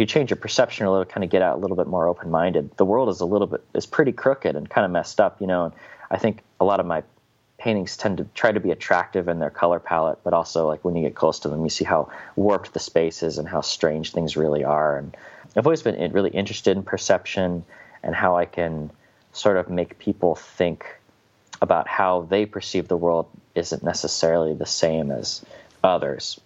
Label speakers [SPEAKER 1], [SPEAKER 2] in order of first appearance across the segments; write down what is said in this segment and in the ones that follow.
[SPEAKER 1] you change your perception a little, kind of get out a little bit more open minded, the world is a little bit is pretty crooked and kind of messed up, you know. And I think a lot of my paintings tend to try to be attractive in their color palette, but also like when you get close to them, you see how warped the space is and how strange things really are. And I've always been really interested in perception and how I can sort of make people think about how they perceive the world isn't necessarily the same as others.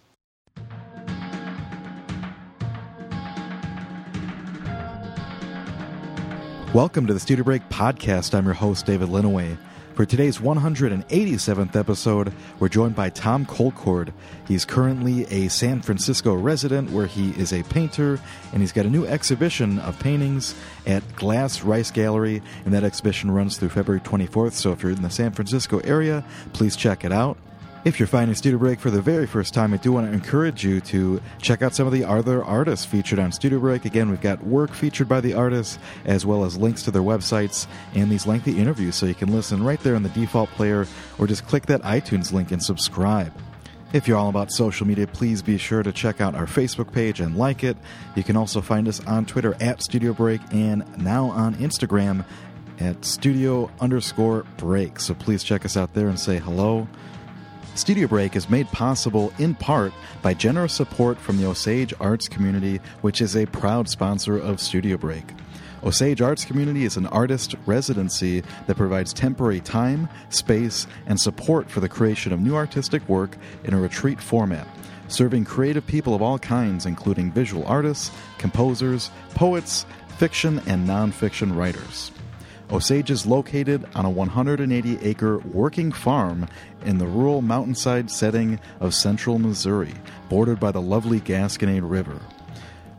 [SPEAKER 2] Welcome to the Studio Break podcast. I'm your host, David Linaway. For today's 187th episode, we're joined by Tom Colcord. He's currently a San Francisco resident where he is a painter, and he's got a new exhibition of paintings at Glass Rice Gallery, and that exhibition runs through February 24th. So if you're in the San Francisco area, please check it out. If you're finding Studio Break for the very first time, I do want to encourage you to check out some of the other artists featured on Studio Break. Again, we've got work featured by the artists, as well as links to their websites and these lengthy interviews so you can listen right there in the default player or just click that iTunes link and subscribe. If you're all about social media, please be sure to check out our Facebook page and like it. You can also find us on Twitter at Studio Break and now on Instagram at studio underscore break. So please check us out there and say hello. Studio Break is made possible in part by generous support from the Osage Arts Community, which is a proud sponsor of Studio Break. Osage Arts Community is an artist residency that provides temporary time, space, and support for the creation of new artistic work in a retreat format, serving creative people of all kinds, including visual artists, composers, poets, fiction, and nonfiction writers. Osage is located on a 180 acre working farm in the rural mountainside setting of central Missouri, bordered by the lovely Gasconade River.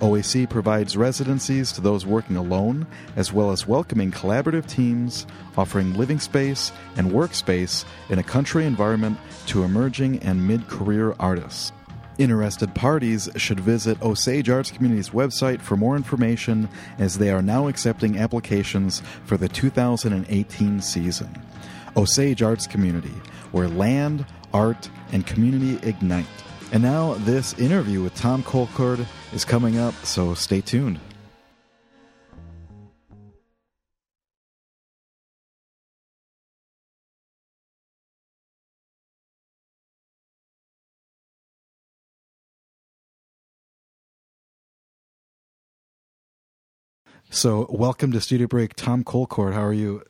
[SPEAKER 2] OAC provides residencies to those working alone, as well as welcoming collaborative teams, offering living space and workspace in a country environment to emerging and mid career artists. Interested parties should visit Osage Arts Community's website for more information as they are now accepting applications for the 2018 season. Osage Arts Community, where land, art, and community ignite. And now, this interview with Tom Colcord is coming up, so stay tuned. So, welcome to Studio Break, Tom Colcord. How are you?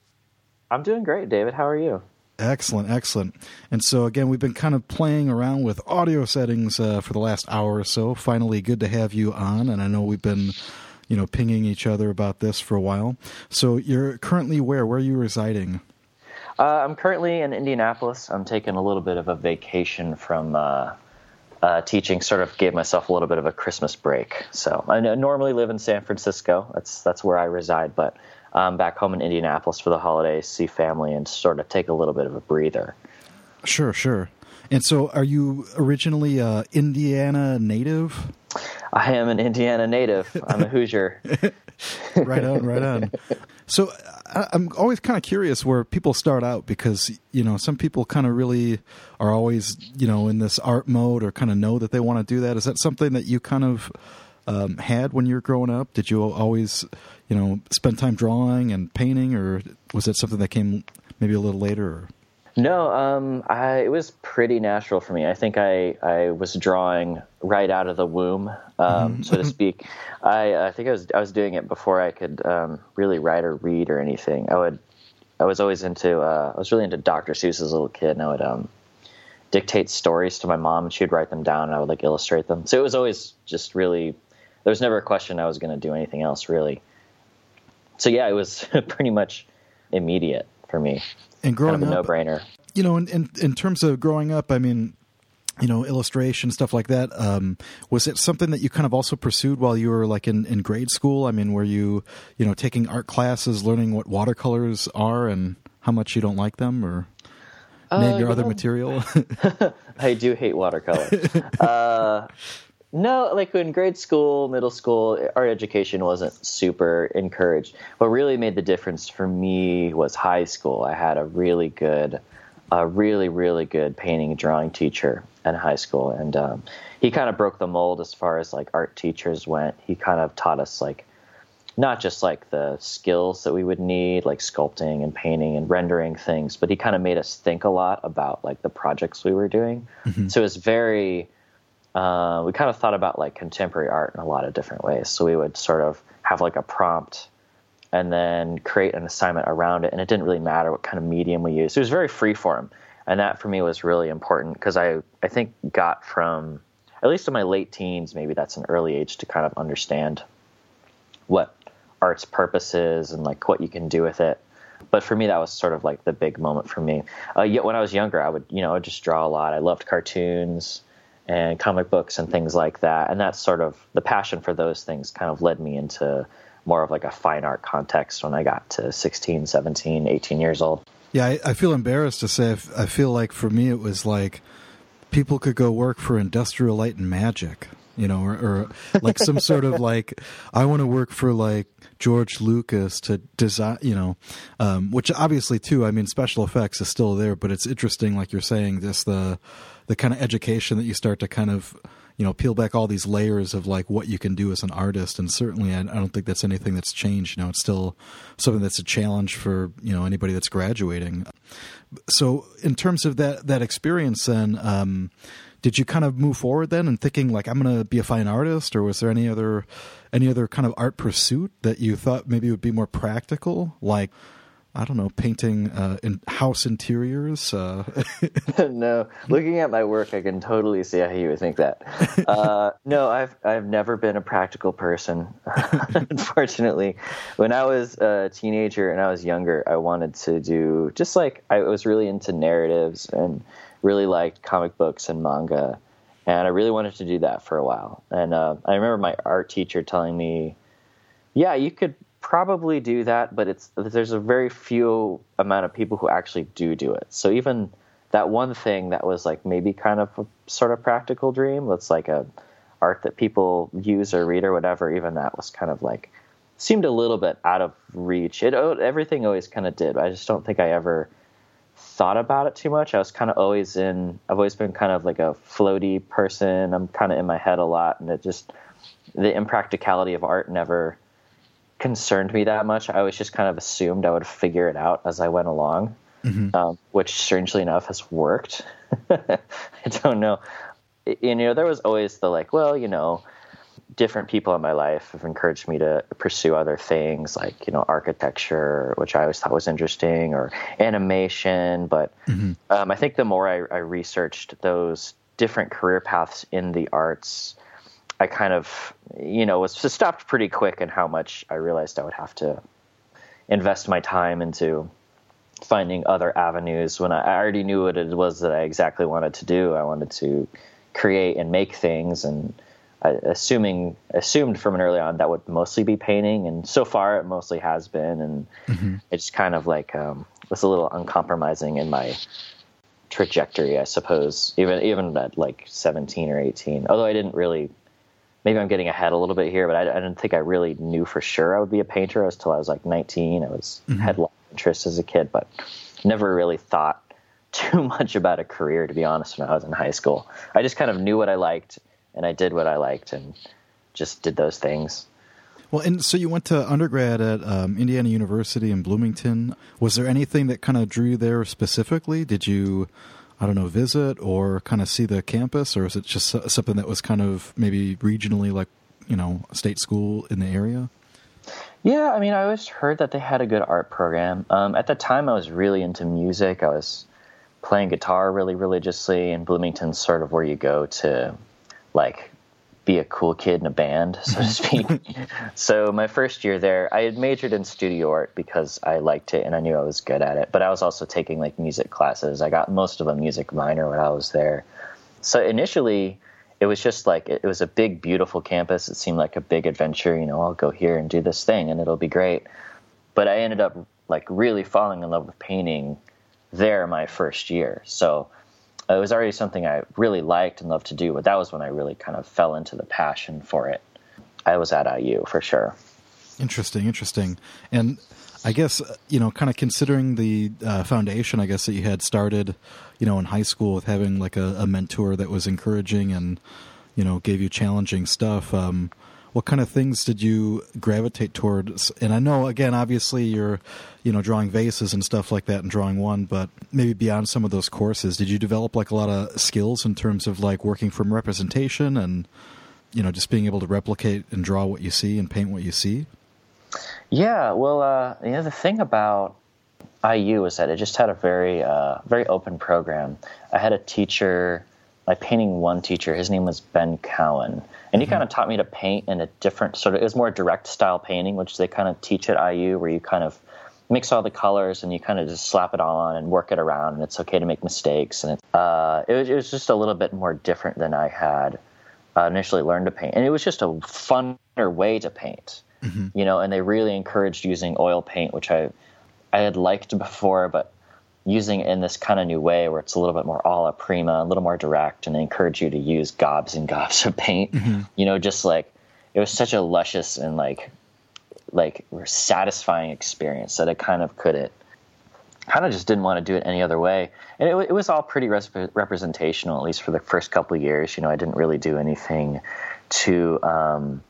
[SPEAKER 1] I'm doing great, David. How are you?
[SPEAKER 2] Excellent, excellent. And so, again, we've been kind of playing around with audio settings uh, for the last hour or so. Finally, good to have you on. And I know we've been, you know, pinging each other about this for a while. So, you're currently where? Where are you residing?
[SPEAKER 1] Uh, I'm currently in Indianapolis. I'm taking a little bit of a vacation from uh, uh, teaching sort of gave myself a little bit of a Christmas break. So I normally live in San Francisco. That's that's where I reside, but I'm back home in Indianapolis for the holidays, see family, and sort of take a little bit of a breather.
[SPEAKER 2] Sure, sure. And so, are you originally uh, Indiana native?
[SPEAKER 1] I am an Indiana native. I'm a Hoosier.
[SPEAKER 2] right on, right on. So I, am always kind of curious where people start out because you know some people kind of really are always you know in this art mode or kind of know that they want to do that. Is that something that you kind of um, had when you were growing up? Did you always you know spend time drawing and painting, or was it something that came maybe a little later? Or?
[SPEAKER 1] No, um, I, it was pretty natural for me. I think I, I was drawing right out of the womb, um, mm-hmm. so to speak. I, I think I was I was doing it before I could um, really write or read or anything. I would I was always into uh, I was really into Dr. Seuss as a little kid, and I would um, dictate stories to my mom, and she would write them down, and I would like illustrate them. So it was always just really there was never a question I was going to do anything else really. So yeah, it was pretty much immediate for me
[SPEAKER 2] and growing
[SPEAKER 1] kind of
[SPEAKER 2] a
[SPEAKER 1] no brainer.
[SPEAKER 2] You know, in, in in terms of growing up, I mean, you know, illustration stuff like that. Um, was it something that you kind of also pursued while you were like in, in grade school? I mean, were you you know taking art classes, learning what watercolors are and how much you don't like them, or name uh, your other know, material?
[SPEAKER 1] I do hate watercolor. uh, no, like in grade school, middle school, art education wasn't super encouraged. What really made the difference for me was high school. I had a really good a really, really good painting and drawing teacher in high school, and um, he kind of broke the mold as far as like art teachers went. He kind of taught us like not just like the skills that we would need, like sculpting and painting and rendering things, but he kind of made us think a lot about like the projects we were doing. Mm-hmm. So it was very, uh, we kind of thought about like contemporary art in a lot of different ways. So we would sort of have like a prompt and then create an assignment around it. And it didn't really matter what kind of medium we used. It was very free form. And that for me was really important because I, I think got from, at least in my late teens, maybe that's an early age to kind of understand what art's purposes and like what you can do with it. But for me, that was sort of like the big moment for me. Uh, yet when I was younger, I would, you know, just draw a lot. I loved cartoons and comic books and things like that. And that's sort of the passion for those things kind of led me into more of like a fine art context when I got to 16, 17, 18 years old.
[SPEAKER 2] Yeah, I, I feel embarrassed to say I feel like for me it was like people could go work for Industrial Light and Magic, you know, or, or like some sort of like I want to work for like George Lucas to design, you know, um, which obviously too. I mean, special effects is still there, but it's interesting, like you're saying, just the the kind of education that you start to kind of you know peel back all these layers of like what you can do as an artist. And certainly I, I, don't think that's anything that's changed. You know it's still something that's a challenge for you know anybody that's graduating. So in terms of that that experience then um, did you kind of move forward then and thinking like i'm going to be a fine artist? Or was there any other any other kind of art pursuit that you thought maybe would be more practical? Like I don't know, painting uh, in house interiors. Uh.
[SPEAKER 1] no, looking at my work, I can totally see how you would think that. Uh, no, I've I've never been a practical person. Unfortunately, when I was a teenager and I was younger, I wanted to do just like I was really into narratives and really liked comic books and manga, and I really wanted to do that for a while. And uh, I remember my art teacher telling me, "Yeah, you could probably do that, but it's there's a very few amount of people who actually do do it. So even that one thing that was like maybe kind of a sort of practical dream, that's like a art that people use or read or whatever. Even that was kind of like seemed a little bit out of reach. It oh, everything always kind of did. I just don't think I ever thought about it too much. I was kind of always in. I've always been kind of like a floaty person. I'm kind of in my head a lot, and it just the impracticality of art never concerned me that much. I was just kind of assumed I would figure it out as I went along, mm-hmm. um, which strangely enough has worked. I don't know. You know, there was always the like, well, you know, different people in my life have encouraged me to pursue other things like, you know, architecture, which I always thought was interesting, or animation. But mm-hmm. um, I think the more I, I researched those different career paths in the arts, I kind of, you know, was stopped pretty quick in how much I realized I would have to invest my time into finding other avenues when I, I already knew what it was that I exactly wanted to do. I wanted to create and make things, and I, assuming assumed from an early on that would mostly be painting, and so far it mostly has been, and mm-hmm. it's kind of like um, was a little uncompromising in my trajectory, I suppose. Even even at like 17 or 18, although I didn't really maybe I'm getting ahead a little bit here, but I, I didn't think I really knew for sure I would be a painter until I was like 19. I was mm-hmm. had a lot of interest as a kid, but never really thought too much about a career, to be honest, when I was in high school. I just kind of knew what I liked and I did what I liked and just did those things.
[SPEAKER 2] Well, and so you went to undergrad at um, Indiana University in Bloomington. Was there anything that kind of drew you there specifically? Did you I don't know, visit or kind of see the campus, or is it just something that was kind of maybe regionally, like you know, state school in the area?
[SPEAKER 1] Yeah, I mean, I always heard that they had a good art program. Um, at the time, I was really into music. I was playing guitar really religiously, and Bloomington's sort of where you go to like be a cool kid in a band, so to speak. so my first year there, I had majored in studio art because I liked it and I knew I was good at it. But I was also taking like music classes. I got most of a music minor when I was there. So initially, it was just like it was a big, beautiful campus. It seemed like a big adventure. You know, I'll go here and do this thing, and it'll be great. But I ended up like really falling in love with painting there my first year. So it was already something I really liked and loved to do, but that was when I really kind of fell into the passion for it. I was at IU for sure.
[SPEAKER 2] Interesting, interesting. And I guess you know, kind of considering the uh, foundation, I guess that you had started, you know, in high school with having like a, a mentor that was encouraging and you know gave you challenging stuff. Um, what kind of things did you gravitate towards? And I know, again, obviously you're, you know, drawing vases and stuff like that and drawing one, but maybe beyond some of those courses, did you develop like a lot of skills in terms of like working from representation and, you know, just being able to replicate and draw what you see and paint what you see?
[SPEAKER 1] Yeah, well, uh, you know, the thing about IU was that it just had a very, uh, very open program. I had a teacher my painting one teacher, his name was Ben Cowan, and he mm-hmm. kind of taught me to paint in a different sort of. It was more direct style painting, which they kind of teach at IU, where you kind of mix all the colors and you kind of just slap it all on and work it around, and it's okay to make mistakes. And it, uh, it, was, it was just a little bit more different than I had uh, initially learned to paint, and it was just a funner way to paint. Mm-hmm. You know, and they really encouraged using oil paint, which I I had liked before, but using it in this kind of new way where it's a little bit more a la prima, a little more direct, and they encourage you to use gobs and gobs of paint. Mm-hmm. You know, just like it was such a luscious and like like satisfying experience that I kind of couldn't kind of just didn't want to do it any other way. And it, it was all pretty res- representational, at least for the first couple of years. You know, I didn't really do anything too um,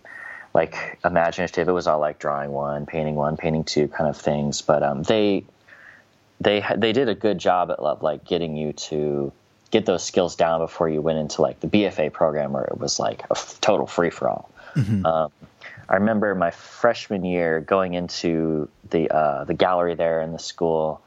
[SPEAKER 1] like imaginative. It was all like drawing one, painting one, painting two kind of things. But um, they they they did a good job at like getting you to get those skills down before you went into like the BFA program where it was like a f- total free for all. Mm-hmm. Um, I remember my freshman year going into the uh, the gallery there in the school,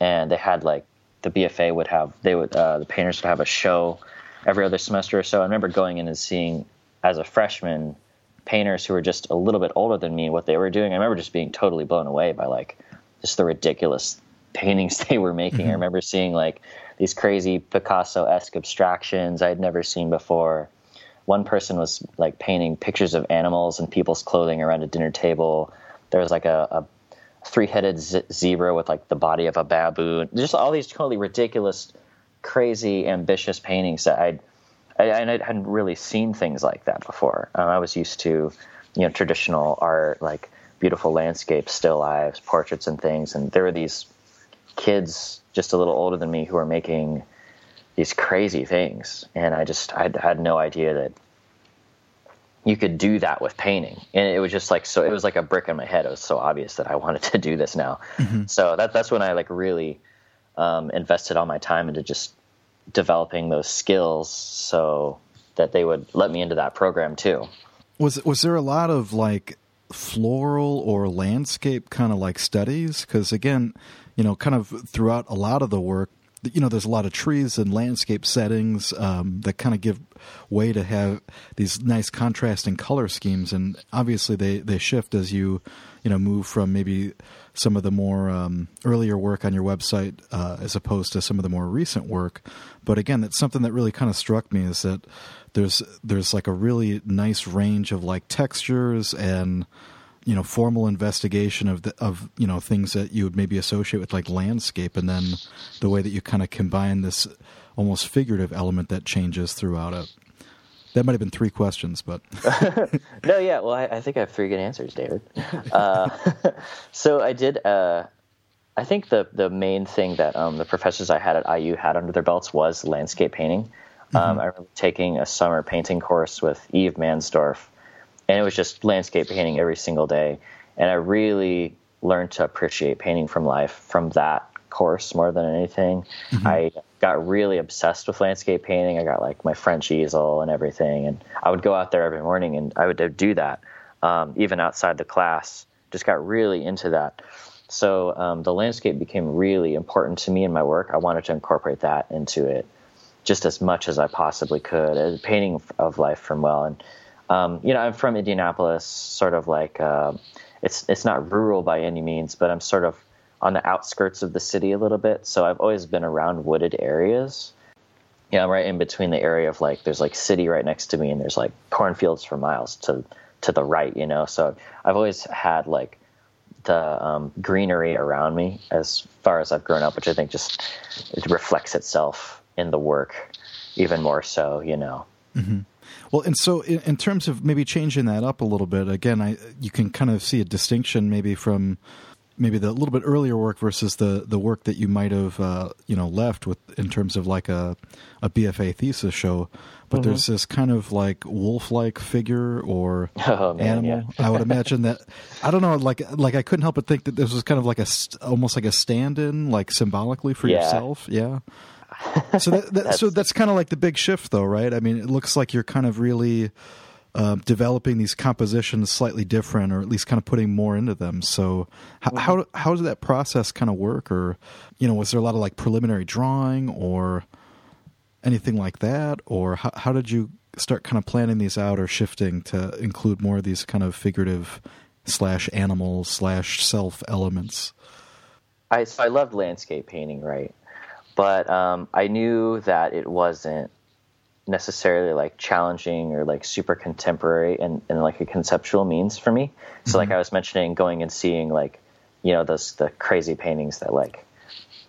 [SPEAKER 1] and they had like the BFA would have they would uh, the painters would have a show every other semester or so. I remember going in and seeing as a freshman painters who were just a little bit older than me what they were doing. I remember just being totally blown away by like just the ridiculous paintings they were making. Mm-hmm. I remember seeing like these crazy Picasso-esque abstractions I'd never seen before. One person was like painting pictures of animals and people's clothing around a dinner table. There was like a, a three-headed z- zebra with like the body of a baboon. Just all these totally ridiculous, crazy, ambitious paintings that I'd I, I hadn't really seen things like that before. Um, I was used to, you know, traditional art like beautiful landscapes, still lives, portraits, and things. And there were these kids just a little older than me who are making these crazy things, and I just I had no idea that you could do that with painting, and it was just like so. It was like a brick in my head. It was so obvious that I wanted to do this now. Mm-hmm. So that that's when I like really um, invested all my time into just developing those skills, so that they would let me into that program too.
[SPEAKER 2] Was was there a lot of like floral or landscape kind of like studies? Because again, you know, kind of throughout a lot of the work, you know, there's a lot of trees and landscape settings um, that kind of give way to have these nice contrasting color schemes, and obviously they they shift as you you know move from maybe some of the more um, earlier work on your website uh, as opposed to some of the more recent work. But again, that's something that really kind of struck me is that there's there's like a really nice range of like textures and you know formal investigation of the, of you know things that you would maybe associate with like landscape, and then the way that you kind of combine this almost figurative element that changes throughout it. That might have been three questions, but
[SPEAKER 1] no, yeah. Well, I, I, think I have three good answers, David. Uh, so I did. Uh, I think the the main thing that um, the professors I had at IU had under their belts was landscape painting. Um, mm-hmm. I remember taking a summer painting course with Eve Mansdorf, and it was just landscape painting every single day. And I really learned to appreciate painting from life from that course more than anything. Mm-hmm. I got really obsessed with landscape painting. I got like my French easel and everything, and I would go out there every morning and I would do that, um, even outside the class. Just got really into that. So um, the landscape became really important to me in my work. I wanted to incorporate that into it just as much as I possibly could. A painting of life from well, and um, you know, I'm from Indianapolis, sort of like uh, it's it's not rural by any means, but I'm sort of on the outskirts of the city a little bit. So I've always been around wooded areas. Yeah, I'm right in between the area of like there's like city right next to me, and there's like cornfields for miles to to the right. You know, so I've always had like the um, greenery around me as far as I've grown up, which I think just it reflects itself in the work even more so. You know.
[SPEAKER 2] Mm-hmm. Well, and so in, in, terms of maybe changing that up a little bit, again, I you can kind of see a distinction maybe from maybe the little bit earlier work versus the the work that you might have uh, you know left with in terms of like a a BFA thesis show. But mm-hmm. there's this kind of like wolf like figure or
[SPEAKER 1] oh, man,
[SPEAKER 2] animal. Yeah. I would imagine that I don't know, like like I couldn't help but think that this was kind of like a almost like a stand in, like symbolically for
[SPEAKER 1] yeah.
[SPEAKER 2] yourself. Yeah. So that, that that's, so that's kind of like the big shift, though, right? I mean, it looks like you're kind of really uh, developing these compositions slightly different, or at least kind of putting more into them. So, how mm-hmm. how, how does that process kind of work? Or, you know, was there a lot of like preliminary drawing or anything like that? Or how how did you start kind of planning these out or shifting to include more of these kind of figurative slash animal slash self elements?
[SPEAKER 1] I so I loved landscape painting, right? But um, I knew that it wasn't necessarily like challenging or like super contemporary and like a conceptual means for me. So mm-hmm. like I was mentioning going and seeing like, you know, those the crazy paintings that like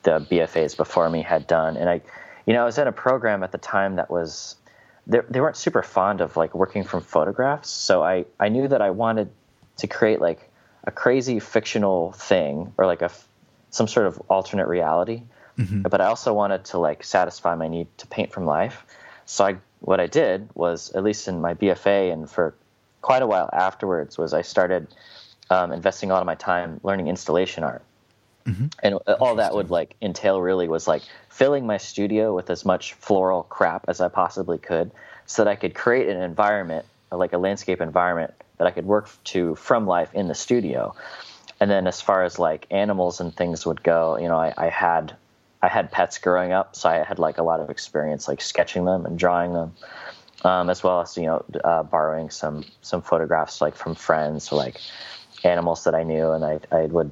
[SPEAKER 1] the BFAs before me had done. And I you know, I was in a program at the time that was they, they weren't super fond of like working from photographs. So I, I knew that I wanted to create like a crazy fictional thing or like a some sort of alternate reality. Mm-hmm. But I also wanted to like satisfy my need to paint from life. So I, what I did was, at least in my BFA and for quite a while afterwards, was I started um, investing a lot of my time learning installation art. Mm-hmm. And all that would like entail really was like filling my studio with as much floral crap as I possibly could, so that I could create an environment, like a landscape environment, that I could work to from life in the studio. And then as far as like animals and things would go, you know, I, I had I had pets growing up, so I had like a lot of experience like sketching them and drawing them, um, as well as you know uh, borrowing some some photographs like from friends like animals that I knew, and I I would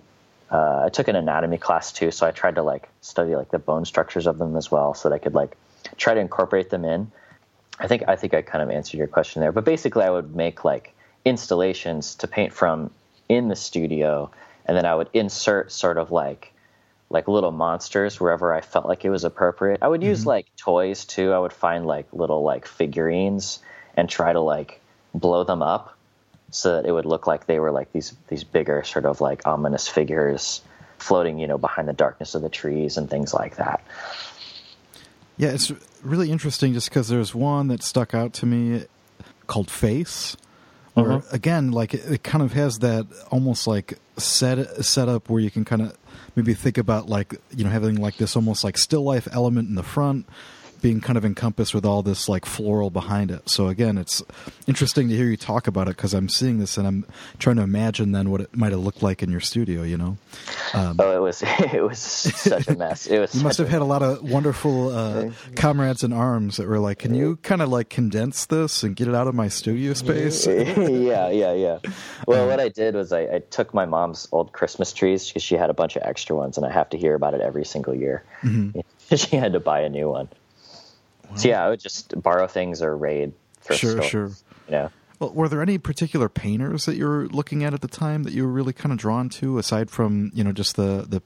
[SPEAKER 1] uh, I took an anatomy class too, so I tried to like study like the bone structures of them as well, so that I could like try to incorporate them in. I think I think I kind of answered your question there, but basically I would make like installations to paint from in the studio, and then I would insert sort of like like little monsters wherever I felt like it was appropriate. I would use mm-hmm. like toys too. I would find like little like figurines and try to like blow them up so that it would look like they were like these these bigger sort of like ominous figures floating, you know, behind the darkness of the trees and things like that.
[SPEAKER 2] Yeah, it's really interesting just because there's one that stuck out to me called Face. Or mm-hmm. again, like it, it, kind of has that almost like set up where you can kind of maybe think about like you know having like this almost like still life element in the front being kind of encompassed with all this like floral behind it. So again, it's interesting to hear you talk about it because I'm seeing this and I'm trying to imagine then what it might have looked like in your studio. You know?
[SPEAKER 1] Um, oh, it was it was such a mess. It was.
[SPEAKER 2] you must have had a lot of wonderful uh, comrades in arms that were like, "Can you kind of like condense this and get it out of my studio space?"
[SPEAKER 1] yeah, yeah, yeah. Well, um, what I did was I, I took my mom's old Christmas trees because she had a bunch of extra ones, and I have to hear about it every single year. Mm-hmm. she had to buy a new one. So yeah, I would just borrow things or raid. For
[SPEAKER 2] sure,
[SPEAKER 1] stores,
[SPEAKER 2] sure.
[SPEAKER 1] You know.
[SPEAKER 2] Well, were there any particular painters that you were looking at at the time that you were really kind of drawn to, aside from you know just the the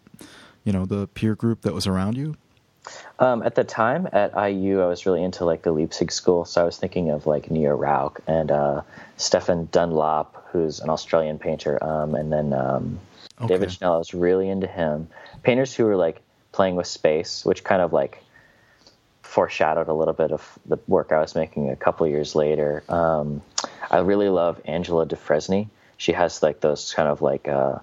[SPEAKER 2] you know the peer group that was around you?
[SPEAKER 1] Um, at the time at IU, I was really into like the Leipzig school, so I was thinking of like Neo Rauch and uh, Stefan Dunlop, who's an Australian painter, um, and then um, okay. David Schnell. I was really into him. Painters who were like playing with space, which kind of like foreshadowed a little bit of the work I was making a couple years later. Um, I really love Angela Dufresne. She has like those kind of like uh,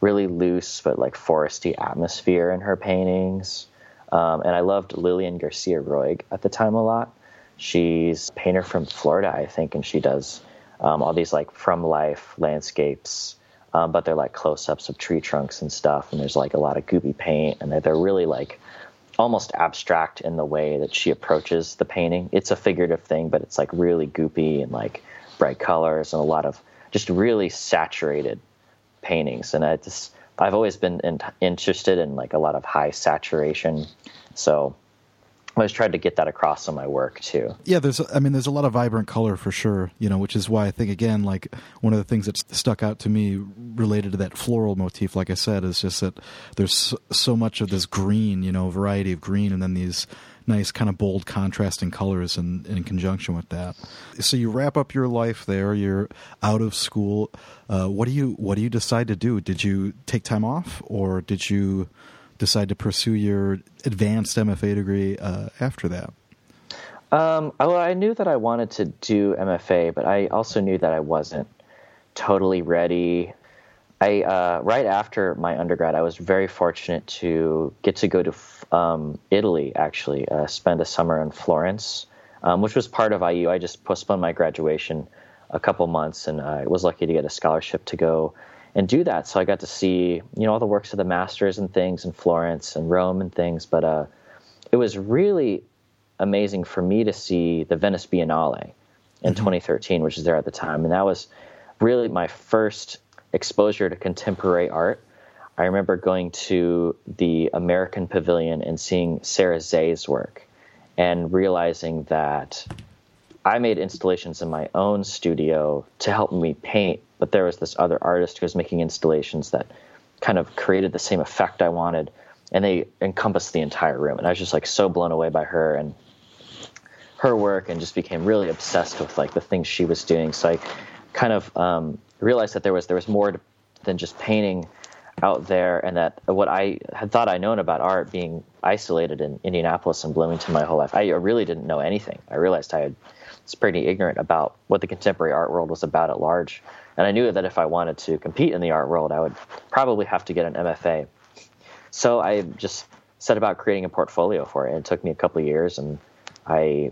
[SPEAKER 1] really loose but like foresty atmosphere in her paintings. Um, and I loved Lilian Garcia Roig at the time a lot. She's a painter from Florida, I think, and she does um, all these like from life landscapes. Um, but they're like close ups of tree trunks and stuff, and there's like a lot of goopy paint, and they're, they're really like almost abstract in the way that she approaches the painting. It's a figurative thing, but it's like really goopy and like bright colors and a lot of just really saturated paintings. And I just I've always been in, interested in like a lot of high saturation. So I always tried to get that across in my work too.
[SPEAKER 2] Yeah, there's I mean there's a lot of vibrant color for sure, you know, which is why I think again like one of the things that stuck out to me related to that floral motif like I said is just that there's so much of this green, you know, variety of green and then these nice kind of bold contrasting colors in, in conjunction with that. So you wrap up your life there. You're out of school. Uh, what do you what do you decide to do? Did you take time off, or did you decide to pursue your advanced MFA degree uh, after that?
[SPEAKER 1] Um, well, I knew that I wanted to do MFA, but I also knew that I wasn't totally ready. I uh, right after my undergrad, I was very fortunate to get to go to um, Italy. Actually, uh, spend a summer in Florence, um, which was part of IU. I just postponed my graduation a couple months, and I was lucky to get a scholarship to go and do that. So I got to see you know all the works of the masters and things in Florence and Rome and things. But uh, it was really amazing for me to see the Venice Biennale in mm-hmm. 2013, which was there at the time, and that was really my first exposure to contemporary art. I remember going to the American Pavilion and seeing Sarah Sze's work and realizing that I made installations in my own studio to help me paint, but there was this other artist who was making installations that kind of created the same effect I wanted, and they encompassed the entire room. And I was just like so blown away by her and her work, and just became really obsessed with like the things she was doing. So I kind of um, realized that there was there was more than just painting out there, and that what I had thought I known about art being isolated in Indianapolis and Bloomington my whole life, I really didn't know anything. I realized I had, was pretty ignorant about what the contemporary art world was about at large, and I knew that if I wanted to compete in the art world, I would probably have to get an MFA. So I just set about creating a portfolio for it. And it took me a couple years, and I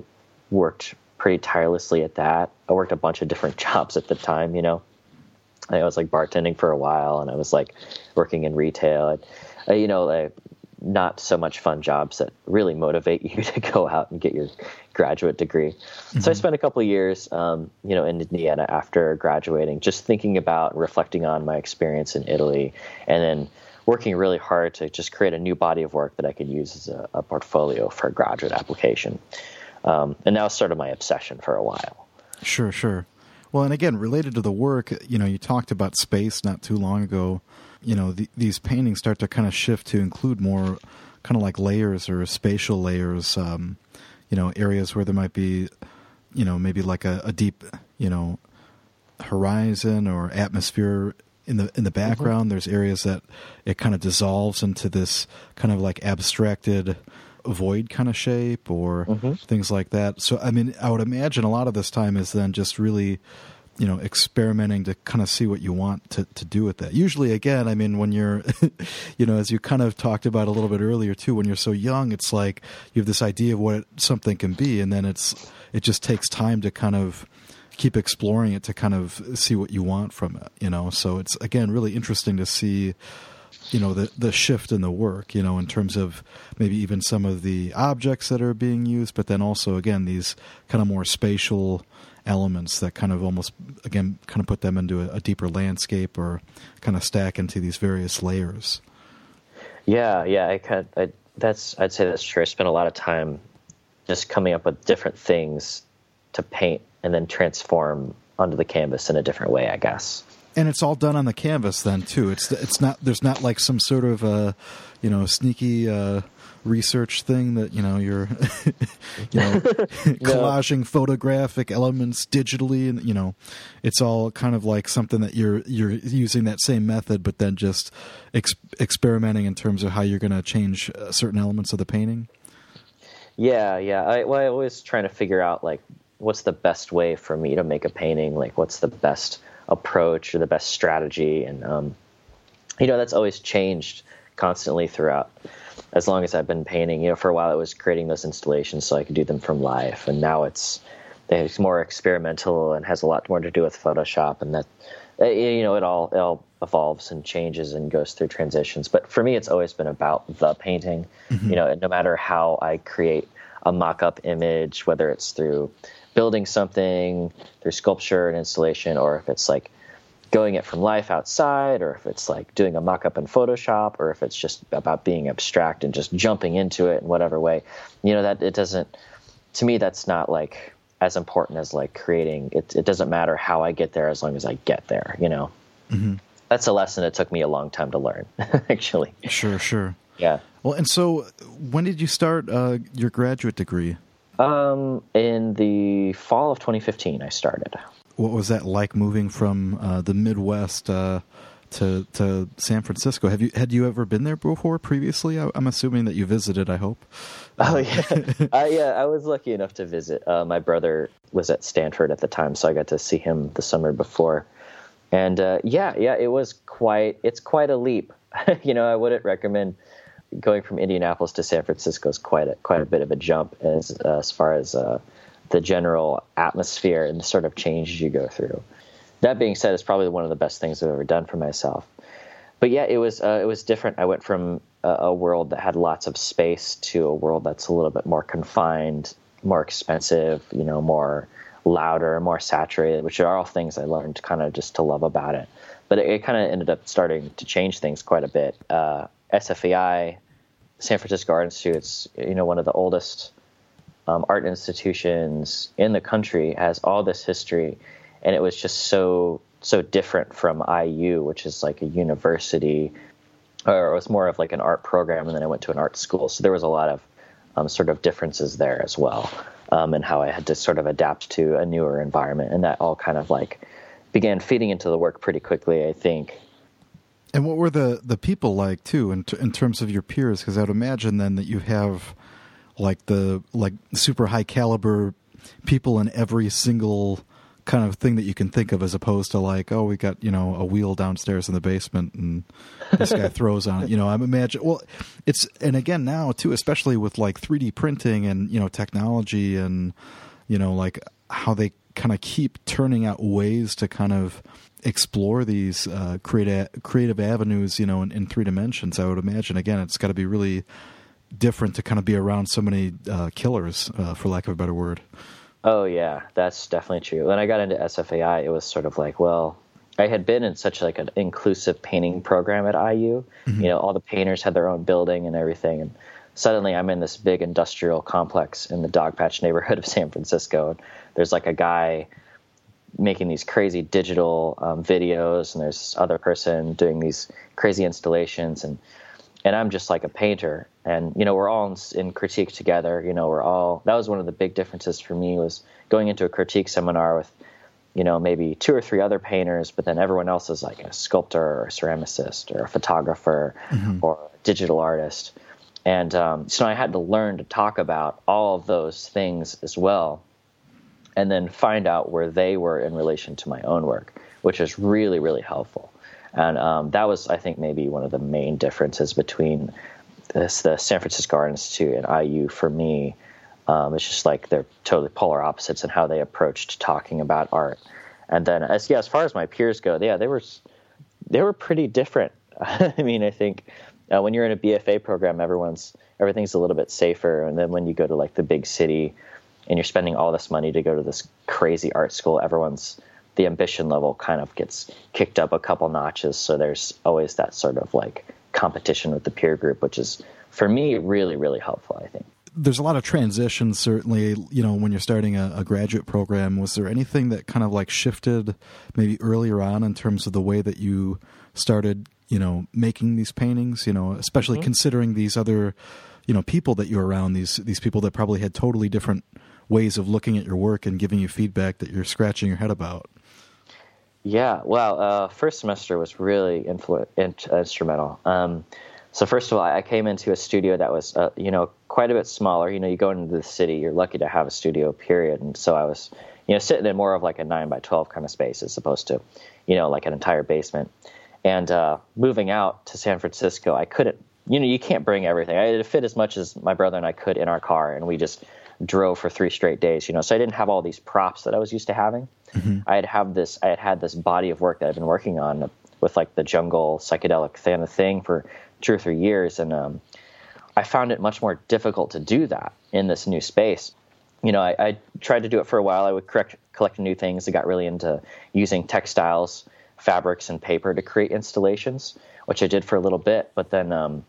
[SPEAKER 1] worked pretty tirelessly at that. I worked a bunch of different jobs at the time, you know. I was like bartending for a while, and I was like working in retail. And, uh, you know, like, not so much fun jobs that really motivate you to go out and get your graduate degree. Mm-hmm. So I mm-hmm. spent a couple of years, um, you know, in Indiana after graduating, just thinking about reflecting on my experience in Italy, and then working really hard to just create a new body of work that I could use as a, a portfolio for a graduate application. Um, and that was sort of my obsession for a while.
[SPEAKER 2] Sure, sure. Well, and again, related to the work, you know, you talked about space not too long ago. You know, the, these paintings start to kind of shift to include more kind of like layers or spatial layers. Um, you know, areas where there might be, you know, maybe like a, a deep, you know, horizon or atmosphere in the in the mm-hmm. background. Mm-hmm. There's areas that it kind of dissolves into this kind of like abstracted void kind of shape or mm-hmm. things like that. So, I mean, I would imagine a lot of this time is then just really, you know, experimenting to kind of see what you want to, to do with that. Usually, again, I mean, when you're, you know, as you kind of talked about a little bit earlier too, when you're so young, it's like you have this idea of what something can be, and then it's, it just takes time to kind of, keep exploring it to kind of see what you want from it you know so it's again really interesting to see you know the the shift in the work you know in terms of maybe even some of the objects that are being used but then also again these kind of more spatial elements that kind of almost again kind of put them into a, a deeper landscape or kind of stack into these various layers.
[SPEAKER 1] Yeah yeah i kind I, that's i'd say that's true. I spent a lot of time just coming up with different things to paint and then transform onto the canvas in a different way i guess.
[SPEAKER 2] And it's all done on the canvas then too. It's it's not there's not like some sort of uh, you know sneaky uh, research thing that you know you're you know collaging photographic elements digitally and you know it's all kind of like something that you're you're using that same method but then just ex- experimenting in terms of how you're going to change uh, certain elements of the painting.
[SPEAKER 1] Yeah, yeah. I, well, I always trying to figure out like what's the best way for me to make a painting. Like, what's the best approach or the best strategy. And, um, you know, that's always changed constantly throughout as long as I've been painting. You know, for a while it was creating those installations so I could do them from life. And now it's, it's more experimental and has a lot more to do with Photoshop. And that, uh, you know, it all, it all evolves and changes and goes through transitions. But for me, it's always been about the painting, mm-hmm. you know, no matter how I create a mock-up image, whether it's through building something through sculpture and installation, or if it's like going it from life outside, or if it's like doing a mock up in Photoshop, or if it's just about being abstract and just jumping into it in whatever way, you know, that it doesn't, to me, that's not like as important as like creating it. It doesn't matter how I get there as long as I get there, you know? Mm-hmm. That's a lesson it took me a long time to learn, actually.
[SPEAKER 2] Sure, sure.
[SPEAKER 1] Yeah.
[SPEAKER 2] Well, and so when did you start uh, your graduate degree?
[SPEAKER 1] Um, in the fall of 2015, I started.
[SPEAKER 2] What was that like moving from uh, the Midwest uh, to to San Francisco? Have you had you ever been there before previously? I, am assuming that you visited. I hope.
[SPEAKER 1] Oh yeah, I, yeah. I was lucky enough to visit. Uh, my brother was at Stanford at the time, so I got to see him the summer before. And uh, yeah, yeah, it was quite. It's quite a leap. you know, I wouldn't recommend going from Indianapolis to San Francisco is quite a quite a bit of a jump as as far as uh, the general atmosphere and the sort of changes you go through. That being said, it's probably one of the best things I've ever done for myself. But yeah, it was uh, it was different. I went from a, a, world that had lots of space to a world that's a little bit more confined, more expensive, you know, more louder, more saturated, which are all things I learned kind of just to love about it. But it, it kind of ended up starting to change things quite a bit. Uh, SFAI, San Francisco Art Institute, it's you know one of the oldest um, art institutions in the country, has all this history, and it was just so so different from IU, which is like a university, or it was more of like an art program, and then I went to an art school. So there was a lot of um, sort of differences there as well, um, and how I had to sort of adapt to a newer environment, and that all kind of like began feeding into the work pretty quickly. I think.
[SPEAKER 2] And what were the the people like too, in t- in terms of your peers? Because I would imagine then that you have like the like super high caliber people in every single kind of thing that you can think of as opposed to like oh we got you know a wheel downstairs in the basement and this guy throws on it you know i'm imagine well it's and again now too especially with like 3d printing and you know technology and you know like how they kind of keep turning out ways to kind of explore these uh, creative creative avenues you know in, in three dimensions i would imagine. Again it's got to be really different to kind of be around so many uh, killers uh, for lack of a better word
[SPEAKER 1] Oh yeah, that's definitely true. When I got into SFAI, it was sort of like, well, I had been in such like an inclusive painting program at IU. Mm-hmm. You know, all the painters had their own building and everything, and suddenly I'm in this big industrial complex in the Dogpatch neighborhood of San Francisco. And there's like a guy making these crazy digital um, videos, and there's this other person doing these crazy installations, and and I'm just like a painter. And you know, we're all in, in, critique together. You know, we're all. That was one of the big differences for me was going into a critique seminar with, you know, maybe two or three other painters, but then everyone else is like a sculptor or a ceramicist or a photographer mm-hmm. or a digital artist. And um, so I had to learn to talk about all of those things as well, and then find out where they were in relation to my own work, which is really, really helpful. And um, that was, I think, maybe one of the main differences between this, the San Francisco Art Institute and IU for me. Um, it's just like they're totally polar opposites in how they approached talking about art. And then, as yeah, as far as my peers go, yeah, they were they were pretty different. I mean, I think uh, when you're in a BFA program, everyone's everything's a little bit safer, and then when you go to like the big city and you're spending all this money to go to this crazy art school, everyone's the ambition level kind of gets kicked up a couple notches. So there's always that sort of like competition with the peer group, which is for me really, really helpful, I think.
[SPEAKER 2] There's a lot of transitions, certainly, you know, when you're starting a, a graduate program. Was there anything that kind of like shifted maybe earlier on in terms of the way that you started, you know, making these paintings, you know, especially mm-hmm. considering these other, you know, people that you're around, these, these people that probably had totally different ways of looking at your work and giving you feedback that you're scratching your head about?
[SPEAKER 1] Yeah, well, uh, first semester was really influ- in- instrumental. Um, so first of all, I came into a studio that was, uh, you know, quite a bit smaller. You know, you go into the city, you're lucky to have a studio, period. And so I was, you know, sitting in more of like a nine by twelve kind of space as opposed to, you know, like an entire basement. And uh, moving out to San Francisco, I couldn't, you know, you can't bring everything. I had to fit as much as my brother and I could in our car, and we just drove for three straight days. You know, so I didn't have all these props that I was used to having. Mm-hmm. I had have this I had had this body of work that I've been working on with like the jungle psychedelic kind of thing for two or three years, and um, I found it much more difficult to do that in this new space. You know, I, I tried to do it for a while. I would correct, collect new things. I got really into using textiles, fabrics, and paper to create installations, which I did for a little bit. But then, um,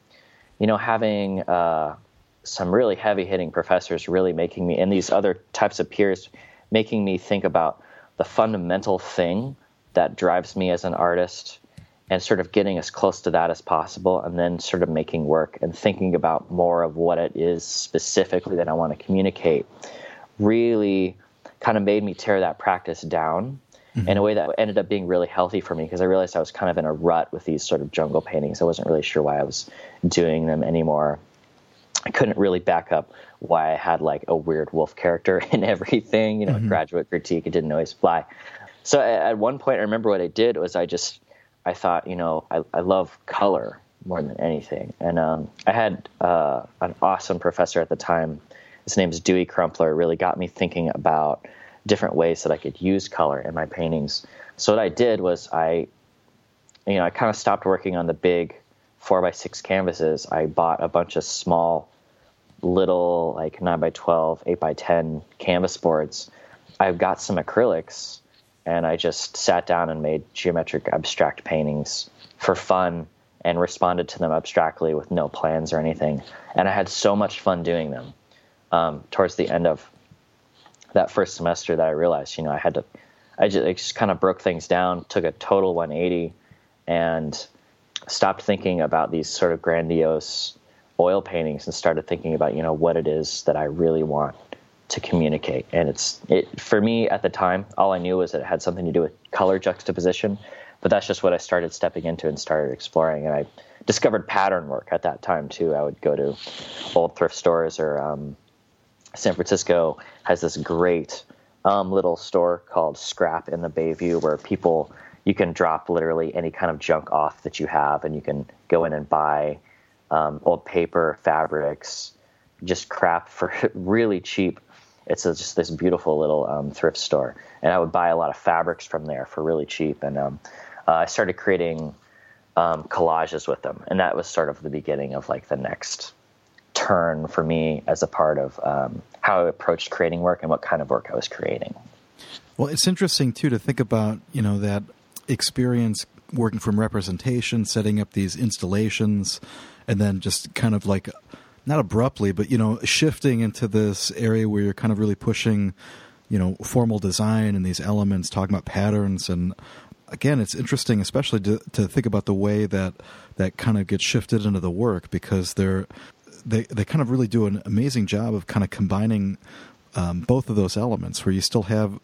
[SPEAKER 1] you know, having uh, some really heavy hitting professors really making me, and these other types of peers making me think about the fundamental thing that drives me as an artist and sort of getting as close to that as possible and then sort of making work and thinking about more of what it is specifically that I want to communicate really kind of made me tear that practice down mm-hmm. in a way that ended up being really healthy for me because I realized I was kind of in a rut with these sort of jungle paintings. I wasn't really sure why I was doing them anymore. I couldn't really back up why I had like a weird wolf character in everything, you know, mm-hmm. graduate critique, it didn't always fly. So at one point, I remember what I did was I just I thought, you know, I, I love color more than anything. And um, I had uh, an awesome professor at the time. His name is Dewey Crumpler. Really got me thinking about different ways that I could use color in my paintings. So what I did was I, you know, I kind of stopped working on the big four by six canvases. I bought a bunch of small, little like nine by 12, eight by 10 canvas boards. I've got some acrylics and I just sat down and made geometric abstract paintings for fun and responded to them abstractly with no plans or anything. And I had so much fun doing them. Um, towards the end of that first semester, that I realized, you know, I had to, I just, I just kind of broke things down, took a total 180, and stopped thinking about these sort of grandiose oil paintings and started thinking about, you know, what it is that I really want to communicate. And it's it, for me at the time, all I knew was that it had something to do with color juxtaposition. But that's just what I started stepping into and started exploring. And I discovered pattern work at that time too. I would go to old thrift stores or um, San Francisco has this great um, little store called Scrap in the Bayview where people you can drop literally any kind of junk off that you have, and you can go in and buy um, old paper, fabrics, just crap for really cheap it's a, just this beautiful little um, thrift store, and I would buy a lot of fabrics from there for really cheap. And um, uh, I started creating um, collages with them, and that was sort of the beginning of like the next turn for me as a part of um, how I approached creating work and what kind of work I was creating.
[SPEAKER 2] Well, it's interesting too to think about you know that experience working from representation, setting up these installations, and then just kind of like not abruptly, but you know, shifting into this area where you're kind of really pushing, you know, formal design and these elements, talking about patterns, and again, it's interesting, especially to, to think about the way that that kind of gets shifted into the work because they're they they kind of really do an amazing job of kind of combining um, both of those elements, where you still have,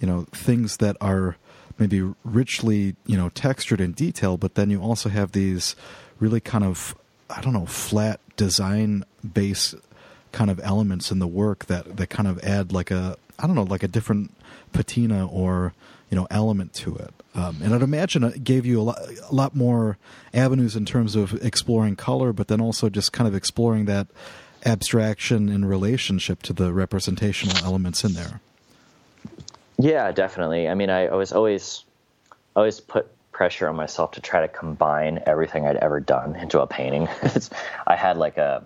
[SPEAKER 2] you know, things that are maybe richly, you know, textured and detailed, but then you also have these really kind of I don't know, flat design base kind of elements in the work that, that kind of add like a, I don't know, like a different patina or, you know, element to it. Um, and I'd imagine it gave you a lot, a lot more avenues in terms of exploring color, but then also just kind of exploring that abstraction in relationship to the representational elements in there.
[SPEAKER 1] Yeah, definitely. I mean, I, I was always, always put pressure on myself to try to combine everything I'd ever done into a painting. I had like a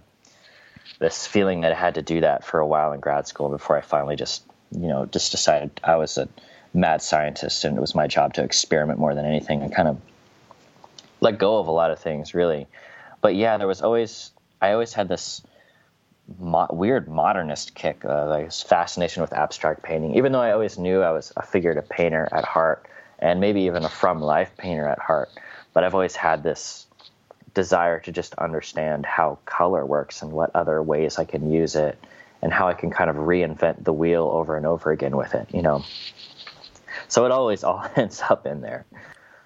[SPEAKER 1] this feeling that I had to do that for a while in grad school before I finally just you know just decided I was a mad scientist and it was my job to experiment more than anything and kind of let go of a lot of things really. But yeah, there was always I always had this mo- weird modernist kick, uh, like fascination with abstract painting. Even though I always knew I was a figurative painter at heart, and maybe even a from life painter at heart. But I've always had this desire to just understand how color works and what other ways I can use it and how I can kind of reinvent the wheel over and over again with it, you know. So it always all ends up in there.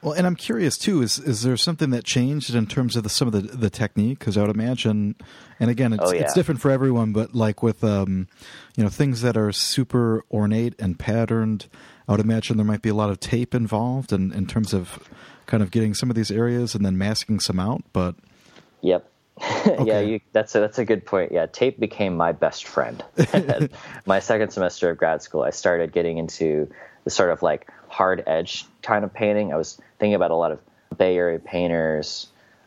[SPEAKER 2] Well, and I'm curious too. Is is there something that changed in terms of the, some of the the technique? Because I would imagine, and again, it's, oh, yeah. it's different for everyone. But like with um, you know, things that are super ornate and patterned, I would imagine there might be a lot of tape involved in, in terms of kind of getting some of these areas and then masking some out. But
[SPEAKER 1] yep, okay. yeah, you, that's a, that's a good point. Yeah, tape became my best friend. my second semester of grad school, I started getting into the sort of like hard edge kind of painting. I was thinking about a lot of Bay Area painters.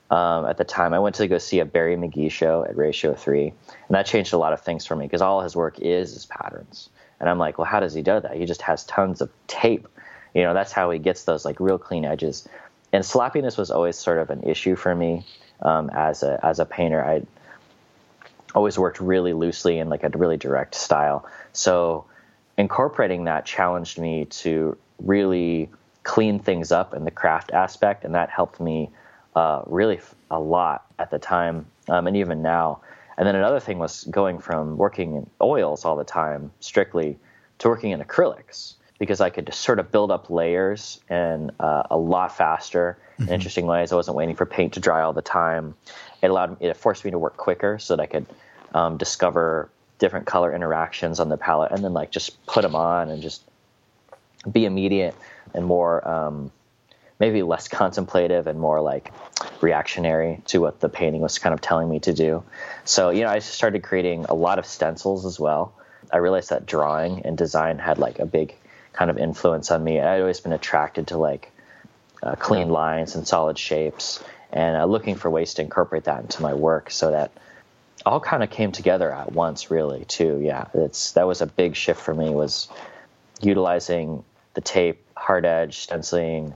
[SPEAKER 1] Um, at the time, I went to go see a Barry McGee show at Ratio Three, and that changed a lot of things for me because all his work is is patterns. And I'm like, well, how does he do that? He just has tons of tape. You know, that's how he gets those like real clean edges. And sloppiness was always sort of an issue for me um, as a as a painter. I always worked really loosely in like a really direct style. So incorporating that challenged me to really clean things up in the craft aspect, and that helped me uh, really a lot at the time, um, and even now. And then another thing was going from working in oils all the time, strictly, to working in acrylics because I could just sort of build up layers and uh, a lot faster mm-hmm. in interesting ways. I wasn't waiting for paint to dry all the time. It allowed me, it forced me to work quicker so that I could um, discover different color interactions on the palette and then like just put them on and just be immediate and more um, maybe less contemplative and more like reactionary to what the painting was kind of telling me to do. So, you know, I started creating a lot of stencils as well. I realized that drawing and design had like a big kind of influence on me. I'd always been attracted to like uh, clean lines and solid shapes and uh, looking for ways to incorporate that into my work so that all kind of came together at once really too yeah it's that was a big shift for me was utilizing the tape hard edge stenciling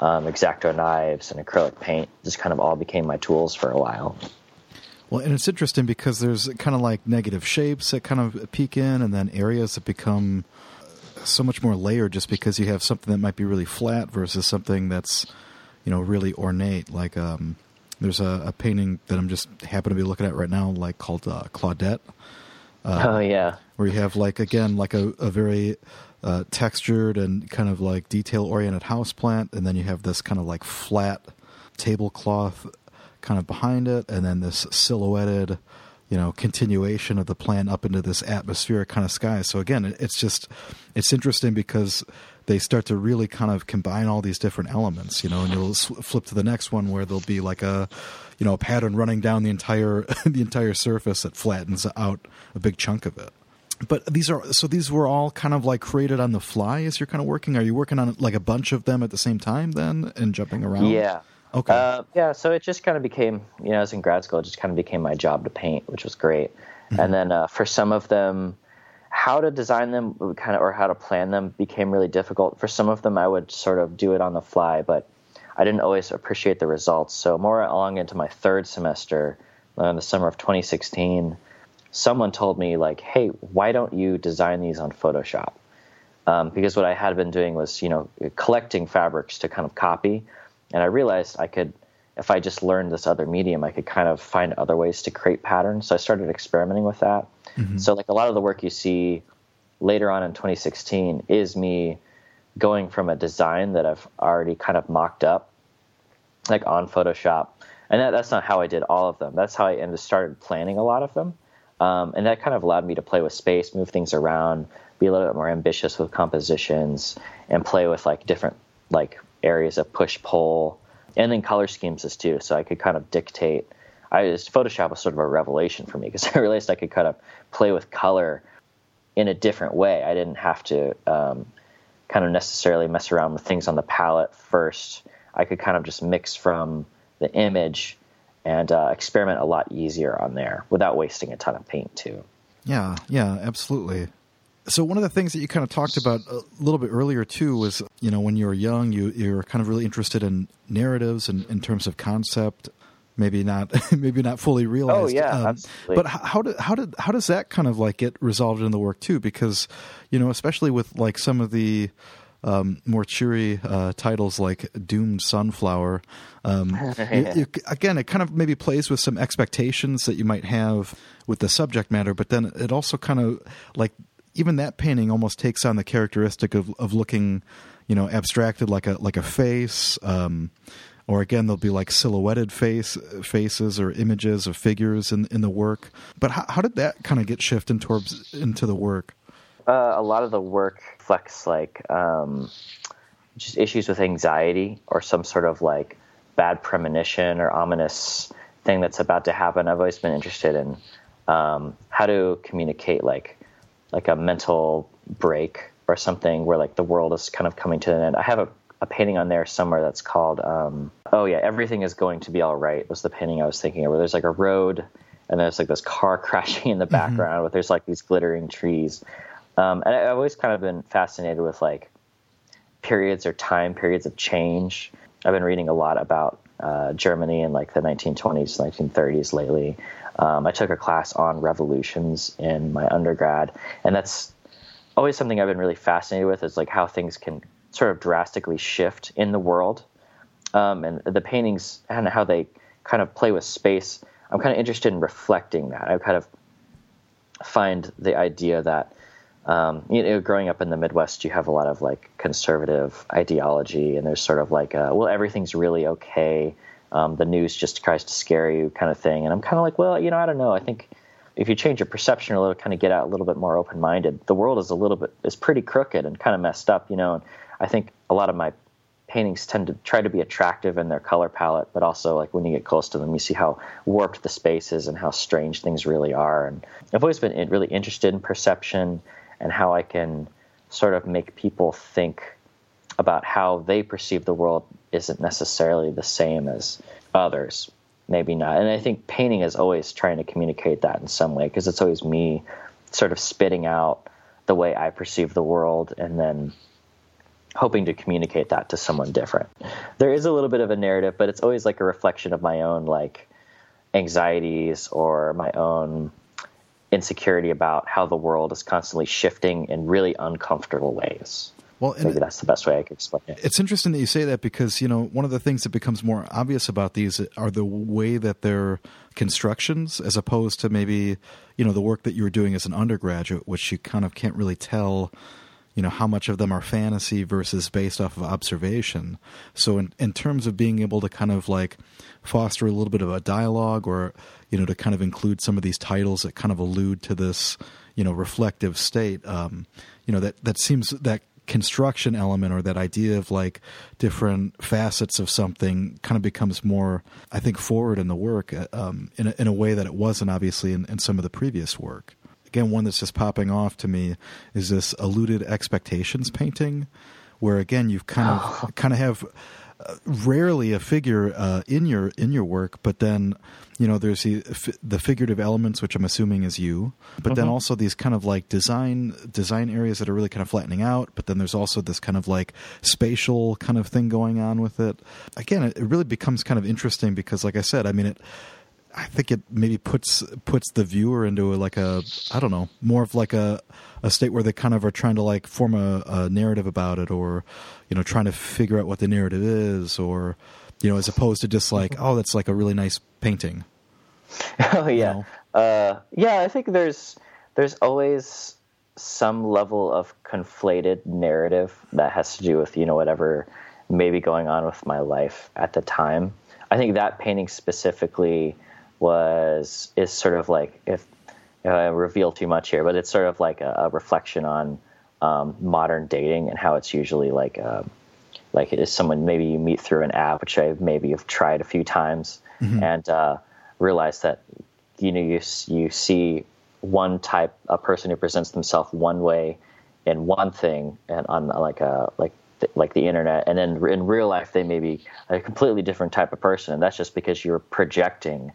[SPEAKER 1] um, X-Acto knives and acrylic paint just kind of all became my tools for a while.
[SPEAKER 2] Well and it's interesting because there's kind of like negative shapes that kind of peek in and then areas that become so much more layered just because you have something that might be really flat versus something that's you know really ornate. Like um, there's a, a, painting that I'm just happen to be looking at right now, like called uh, Claudette.
[SPEAKER 1] Uh, oh yeah,
[SPEAKER 2] where you have like again like a, a very uh, textured and kind of like detail oriented house plant, and then you have this kind of like flat tablecloth kind of behind it, and then this silhouetted, you know, continuation of the plant up into this atmospheric kind of sky. So again, it's just it's interesting because they start to really kind of combine all these different elements, you know, and you'll flip to the next one where there'll be like a, you know, a pattern running down the entire the entire surface that flattens out a big chunk of it. But these are so these were all kind of like created on the fly as you're kind of working. Are you working on like a bunch of them at the same time then and jumping around?
[SPEAKER 1] Yeah.
[SPEAKER 2] Okay.
[SPEAKER 1] Uh, yeah. So it just kind of became, you know, I was in grad school. It just kind of became my job to paint, which was great. Mm-hmm. And then uh, for some of them, how to design them kind of or how to plan them became really difficult. For some of them, I would sort of do it on the fly, but I didn't always appreciate the results. So more along into my third semester, uh, in the summer of 2016, someone told me like, "Hey, why don't you design these on Photoshop?" Um, because what I had been doing was, you know, collecting fabrics to kind of copy, and I realized I could, if I just learned this other medium, I could kind of find other ways to create patterns. So I started experimenting with that. Mm-hmm. So like a lot of the work you see later on in 2016 is me going from a design that I've already kind of mocked up, like on Photoshop. And that, that's not how I did all of them. That's how I ended, started planning a lot of them. Um, and that kind of allowed me to play with space, move things around, be a little bit more ambitious with compositions, and play with like different like areas of push pull, and then color schemes as too. So I could kind of dictate I just, Photoshop was sort of a revelation for me because I realized I could kind of play with color in a different way. I didn't have to um, kind of necessarily mess around with things on the palette first. I could kind of just mix from the image and uh, experiment a lot easier on there without wasting a ton of paint too.
[SPEAKER 2] Yeah, yeah, absolutely. So one of the things that you kind of talked about a little bit earlier too was, you know, when you were young, you you were kind of really interested in narratives and in terms of concept maybe not maybe not fully realized.
[SPEAKER 1] Oh yeah, um,
[SPEAKER 2] but how did how did how does that kind of like get resolved in the work too? Because you know, especially with like some of the um, more cheery uh, titles like Doomed Sunflower. Um, yeah. you, you, again, it kind of maybe plays with some expectations that you might have with the subject matter, but then it also kind of like even that painting almost takes on the characteristic of, of looking, you know, abstracted like a like a face. Um, or again there'll be like silhouetted face faces or images of figures in in the work. But how, how did that kind of get shifted towards into the work?
[SPEAKER 1] Uh, a lot of the work reflects like um, just issues with anxiety or some sort of like bad premonition or ominous thing that's about to happen. I've always been interested in um, how to communicate like like a mental break or something where like the world is kind of coming to an end. I have a a painting on there somewhere that's called um, oh yeah everything is going to be all right was the painting i was thinking of where there's like a road and there's like this car crashing in the mm-hmm. background mm-hmm. with there's like these glittering trees um, and i've always kind of been fascinated with like periods or time periods of change i've been reading a lot about uh, germany in like the 1920s 1930s lately um, i took a class on revolutions in my undergrad and that's always something i've been really fascinated with is like how things can sort of drastically shift in the world, um, and the paintings and how they kind of play with space. I'm kind of interested in reflecting that. I kind of find the idea that um, you know, growing up in the Midwest, you have a lot of like conservative ideology, and there's sort of like, a, well, everything's really okay. Um, the news just tries to scare you, kind of thing. And I'm kind of like, well, you know, I don't know. I think if you change your perception a little, kind of get out a little bit more open minded, the world is a little bit is pretty crooked and kind of messed up, you know. And I think a lot of my paintings tend to try to be attractive in their color palette, but also like when you get close to them, you see how warped the space is and how strange things really are. And I've always been really interested in perception and how I can sort of make people think about how they perceive the world isn't necessarily the same as others maybe not. And I think painting is always trying to communicate that in some way because it's always me sort of spitting out the way I perceive the world and then hoping to communicate that to someone different. There is a little bit of a narrative, but it's always like a reflection of my own like anxieties or my own insecurity about how the world is constantly shifting in really uncomfortable ways. Well, maybe that's the best way I could explain it.
[SPEAKER 2] It's interesting that you say that because you know one of the things that becomes more obvious about these are the way that they're constructions, as opposed to maybe you know the work that you were doing as an undergraduate, which you kind of can't really tell. You know how much of them are fantasy versus based off of observation. So, in in terms of being able to kind of like foster a little bit of a dialogue, or you know to kind of include some of these titles that kind of allude to this you know reflective state, um, you know that that seems that construction element or that idea of like different facets of something kind of becomes more, I think, forward in the work uh, um, in, a, in a way that it wasn't obviously in, in some of the previous work. Again, one that's just popping off to me is this eluded expectations painting, where again you kind of kind of have rarely a figure uh, in your in your work, but then you know there's the, the figurative elements, which I'm assuming is you, but then mm-hmm. also these kind of like design design areas that are really kind of flattening out. But then there's also this kind of like spatial kind of thing going on with it. Again, it, it really becomes kind of interesting because, like I said, I mean it. I think it maybe puts puts the viewer into a, like a I don't know more of like a a state where they kind of are trying to like form a, a narrative about it or you know trying to figure out what the narrative is or you know as opposed to just like oh that's like a really nice painting.
[SPEAKER 1] Oh yeah, you know? uh, yeah. I think there's there's always some level of conflated narrative that has to do with you know whatever maybe going on with my life at the time. I think that painting specifically was is sort of like if, if I reveal too much here, but it's sort of like a, a reflection on um, modern dating and how it's usually like uh, like it is someone maybe you meet through an app, which I maybe have tried a few times, mm-hmm. and uh, realize that you know you you see one type a person who presents themselves one way in one thing and on like a like like the internet and then in real life they may be a completely different type of person and that's just because you're projecting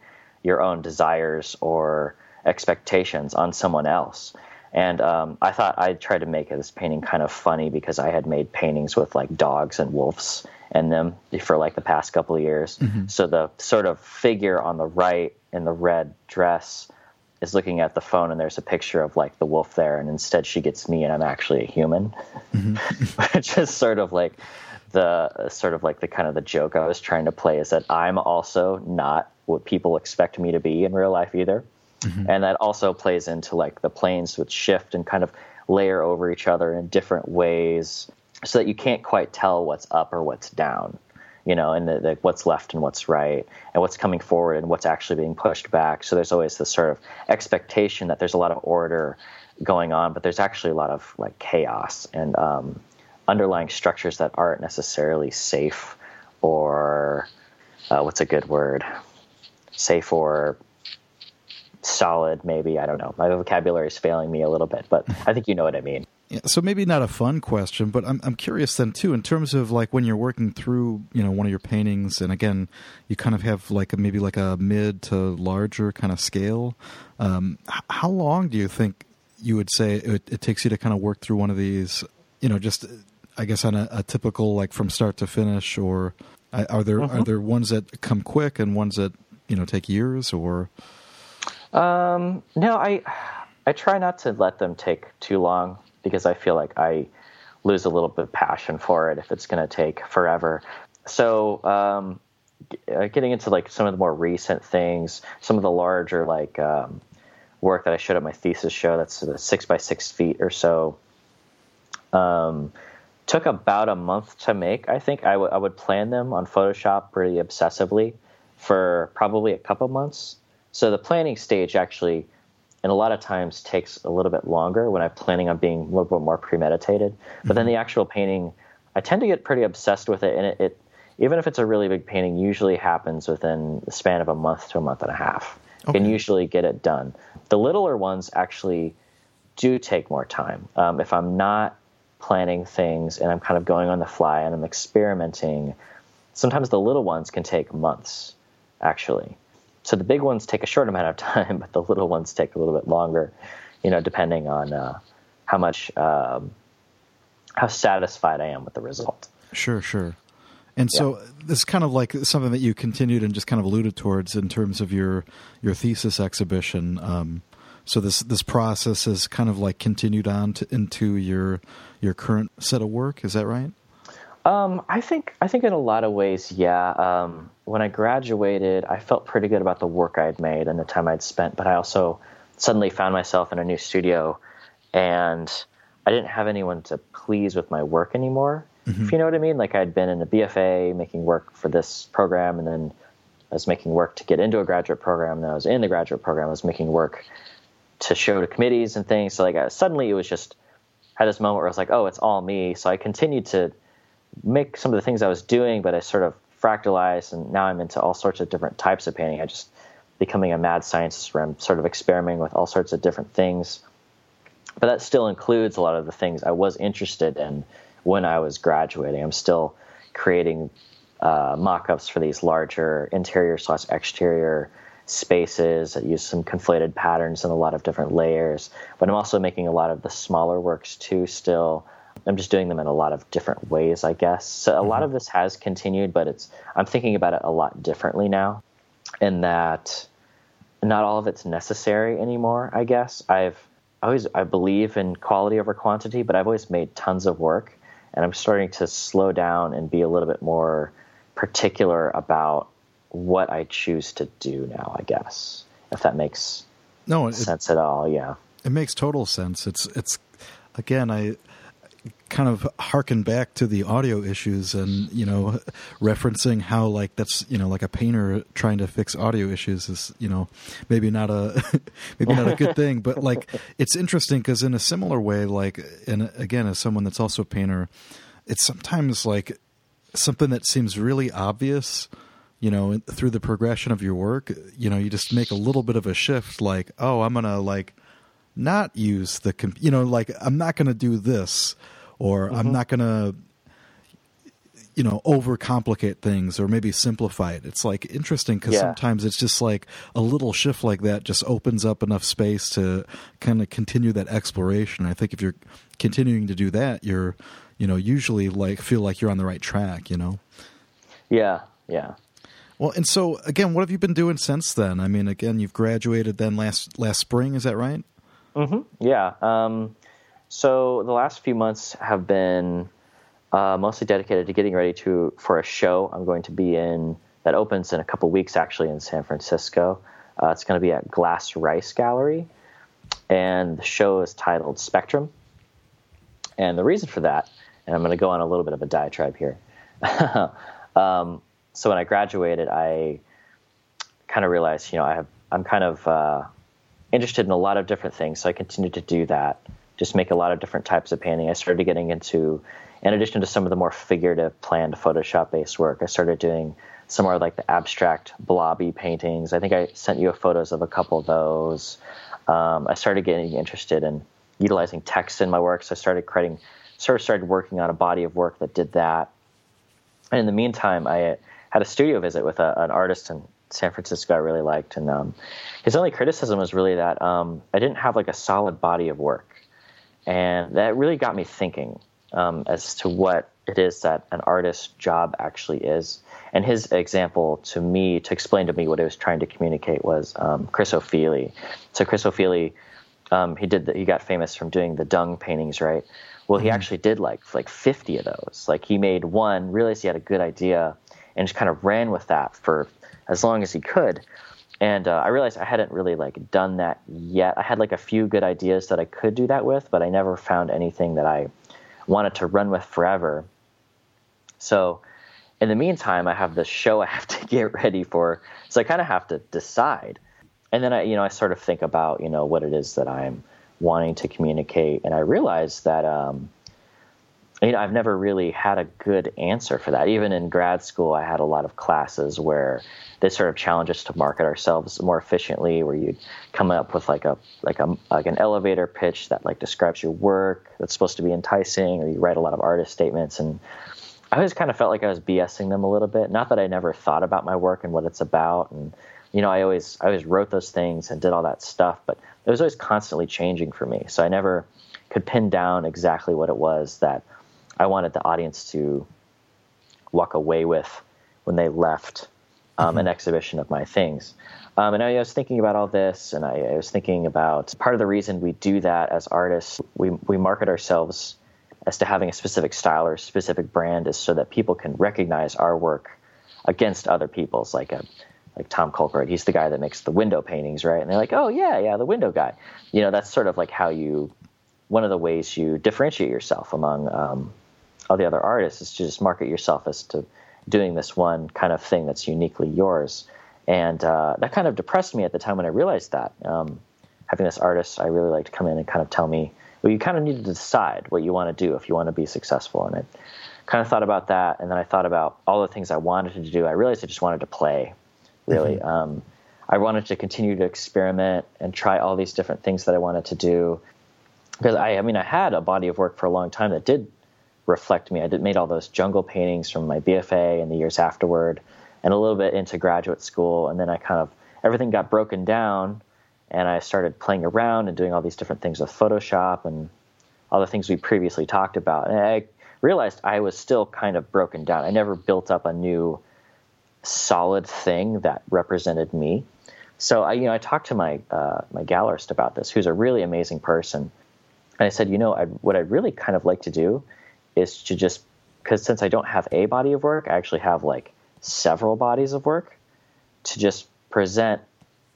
[SPEAKER 1] your own desires or expectations on someone else. And um, I thought I'd try to make this painting kind of funny because I had made paintings with like dogs and wolves in them for like the past couple of years. Mm-hmm. So the sort of figure on the right in the red dress is looking at the phone and there's a picture of like the wolf there and instead she gets me and I'm actually a human. Mm-hmm. Which is sort of like the sort of like the kind of the joke I was trying to play is that I'm also not what people expect me to be in real life either. Mm-hmm. And that also plays into like the planes which shift and kind of layer over each other in different ways so that you can't quite tell what's up or what's down, you know, and the, the, what's left and what's right and what's coming forward and what's actually being pushed back. So there's always this sort of expectation that there's a lot of order going on, but there's actually a lot of like chaos and um, underlying structures that aren't necessarily safe or uh, what's a good word? safe or solid maybe i don't know my vocabulary is failing me a little bit but i think you know what i mean
[SPEAKER 2] yeah, so maybe not a fun question but I'm, I'm curious then too in terms of like when you're working through you know one of your paintings and again you kind of have like a, maybe like a mid to larger kind of scale um, how long do you think you would say it, it, takes you to kind of work through one of these you know just i guess on a, a typical like from start to finish or are there are there ones that come quick and ones that you know take years or?
[SPEAKER 1] Um, no, I I try not to let them take too long because I feel like I lose a little bit of passion for it if it's going to take forever. So, um, uh, getting into like some of the more recent things, some of the larger like um, work that I showed at my thesis show, that's the six by six feet or so. Um, took about a month to make. I think I, w- I would plan them on Photoshop pretty obsessively for probably a couple months. So the planning stage actually, and a lot of times takes a little bit longer when I'm planning on being a little bit more premeditated. But mm-hmm. then the actual painting, I tend to get pretty obsessed with it, and it, it, even if it's a really big painting, usually happens within the span of a month to a month and a half. Okay. Can usually get it done. The littler ones actually do take more time. Um, if I'm not planning things and I'm kind of going on the fly and I'm experimenting, sometimes the little ones can take months, actually. So the big ones take a short amount of time, but the little ones take a little bit longer, you know, depending on uh, how much, um, how satisfied I am with the result.
[SPEAKER 2] Sure, sure. And yeah. so this is kind of like something that you continued and just kind of alluded towards in terms of your your thesis exhibition. Um, so this this process has kind of like continued on to, into your your current set of work. Is that right?
[SPEAKER 1] Um, I think I think in a lot of ways, yeah. Um, when I graduated, I felt pretty good about the work I'd made and the time I'd spent, but I also suddenly found myself in a new studio, and I didn't have anyone to please with my work anymore. Mm-hmm. If you know what I mean, like I'd been in a BFA making work for this program, and then I was making work to get into a graduate program. And then I was in the graduate program. I was making work to show to committees and things. So like I, suddenly it was just had this moment where I was like, oh, it's all me. So I continued to make some of the things I was doing, but I sort of fractalized, and now I'm into all sorts of different types of painting. I just becoming a mad scientist where I'm sort of experimenting with all sorts of different things. But that still includes a lot of the things I was interested in when I was graduating. I'm still creating uh, mock-ups for these larger interior slash exterior spaces that use some conflated patterns and a lot of different layers. But I'm also making a lot of the smaller works too still. I'm just doing them in a lot of different ways, I guess. So a mm-hmm. lot of this has continued, but it's I'm thinking about it a lot differently now, in that not all of it's necessary anymore. I guess I've always I believe in quality over quantity, but I've always made tons of work, and I'm starting to slow down and be a little bit more particular about what I choose to do now, I guess, if that makes no it, sense at all. Yeah,
[SPEAKER 2] it makes total sense. It's it's again, I kind of harken back to the audio issues and you know referencing how like that's you know like a painter trying to fix audio issues is you know maybe not a maybe not a good thing but like it's interesting because in a similar way like and again as someone that's also a painter it's sometimes like something that seems really obvious you know through the progression of your work you know you just make a little bit of a shift like oh i'm gonna like not use the comp- you know like i'm not gonna do this or mm-hmm. i'm not gonna you know overcomplicate things or maybe simplify it it's like interesting because yeah. sometimes it's just like a little shift like that just opens up enough space to kind of continue that exploration i think if you're continuing to do that you're you know usually like feel like you're on the right track you know
[SPEAKER 1] yeah yeah
[SPEAKER 2] well, and so again, what have you been doing since then? I mean, again, you've graduated then last last spring. Is that right?
[SPEAKER 1] Mm-hmm. Yeah. Um, so the last few months have been uh, mostly dedicated to getting ready to for a show I'm going to be in that opens in a couple weeks actually in San Francisco. Uh, it's going to be at Glass Rice Gallery, and the show is titled Spectrum. And the reason for that, and I'm going to go on a little bit of a diatribe here. um, so when I graduated, I kind of realized, you know, I have I'm kind of uh, interested in a lot of different things. So I continued to do that, just make a lot of different types of painting. I started getting into, in addition to some of the more figurative, planned Photoshop based work, I started doing some more like the abstract blobby paintings. I think I sent you photos of a couple of those. Um, I started getting interested in utilizing text in my work, so I started creating, sort of started working on a body of work that did that. And in the meantime, I had a studio visit with a, an artist in San Francisco I really liked, and um, his only criticism was really that um, I didn't have like a solid body of work, and that really got me thinking um, as to what it is that an artist's job actually is. And his example to me, to explain to me what he was trying to communicate, was um, Chris Ofili. So Chris Ofili, um, he did the, he got famous from doing the dung paintings, right? Well, he mm-hmm. actually did like like 50 of those. Like he made one, realized he had a good idea, and just kind of ran with that for as long as he could. And uh, I realized I hadn't really like done that yet. I had like a few good ideas that I could do that with, but I never found anything that I wanted to run with forever. So in the meantime, I have this show I have to get ready for. So I kind of have to decide. And then I, you know, I sort of think about, you know, what it is that I'm wanting to communicate. And I realize that, um, you know, I've never really had a good answer for that. Even in grad school, I had a lot of classes where they sort of challenge us to market ourselves more efficiently, where you'd come up with like a like a like an elevator pitch that like describes your work that's supposed to be enticing, or you write a lot of artist statements. And I always kind of felt like I was BSing them a little bit. Not that I never thought about my work and what it's about, and you know, I always I always wrote those things and did all that stuff, but it was always constantly changing for me. So I never could pin down exactly what it was that I wanted the audience to walk away with when they left um, mm-hmm. an exhibition of my things. Um, and I was thinking about all this, and I, I, was thinking about part of the reason we do that as artists. We we market ourselves as to having a specific style or a specific brand, is so that people can recognize our work against other people's. Like a like Tom Colcord, he's the guy that makes the window paintings, right? And they're like, oh yeah, yeah, the window guy. You know, that's sort of like how you one of the ways you differentiate yourself among um, all the other artists is to just market yourself as to doing this one kind of thing that's uniquely yours. And uh, that kind of depressed me at the time when I realized that. Um, having this artist I really like to come in and kind of tell me, well, you kind of need to decide what you want to do if you want to be successful. And I kind of thought about that. And then I thought about all the things I wanted to do. I realized I just wanted to play, really. Mm-hmm. Um, I wanted to continue to experiment and try all these different things that I wanted to do. Because I, I mean, I had a body of work for a long time that did reflect me. I did, made all those jungle paintings from my BFA and the years afterward, and a little bit into graduate school. And then I kind of everything got broken down, and I started playing around and doing all these different things with Photoshop and all the things we previously talked about. And I realized I was still kind of broken down. I never built up a new solid thing that represented me. So I, you know, I talked to my uh, my gallerist about this, who's a really amazing person, and I said, you know, I'd, what I'd really kind of like to do is to just because since I don't have a body of work, I actually have like several bodies of work to just present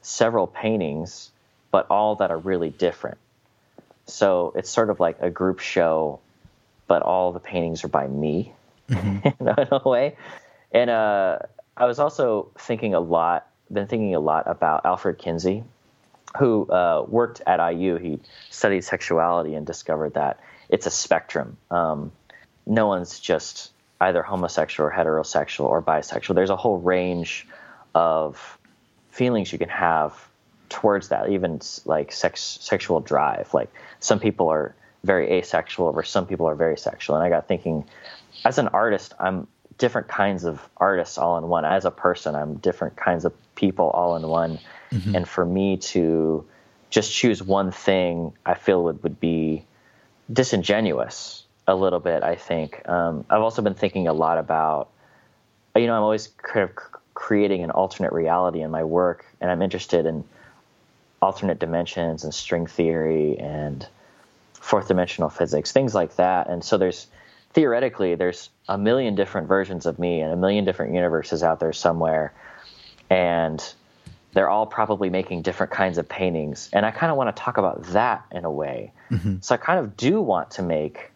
[SPEAKER 1] several paintings, but all that are really different. So it's sort of like a group show, but all the paintings are by me mm-hmm. in a way. And uh, I was also thinking a lot, been thinking a lot about Alfred Kinsey, who uh, worked at IU. He studied sexuality and discovered that it's a spectrum. Um, no one's just either homosexual or heterosexual or bisexual. There's a whole range of feelings you can have towards that, even like sex, sexual drive. Like some people are very asexual, or some people are very sexual. And I got thinking, as an artist, I'm different kinds of artists all in one. As a person, I'm different kinds of people all in one. Mm-hmm. And for me to just choose one thing, I feel would, would be disingenuous a little bit. I think um, I've also been thinking a lot about, you know, I'm always kind of creating an alternate reality in my work, and I'm interested in alternate dimensions and string theory and fourth dimensional physics, things like that. And so there's theoretically there's a million different versions of me and a million different universes out there somewhere, and they're all probably making different kinds of paintings. And I kind of want to talk about that in a way. Mm-hmm. So I kind of do want to make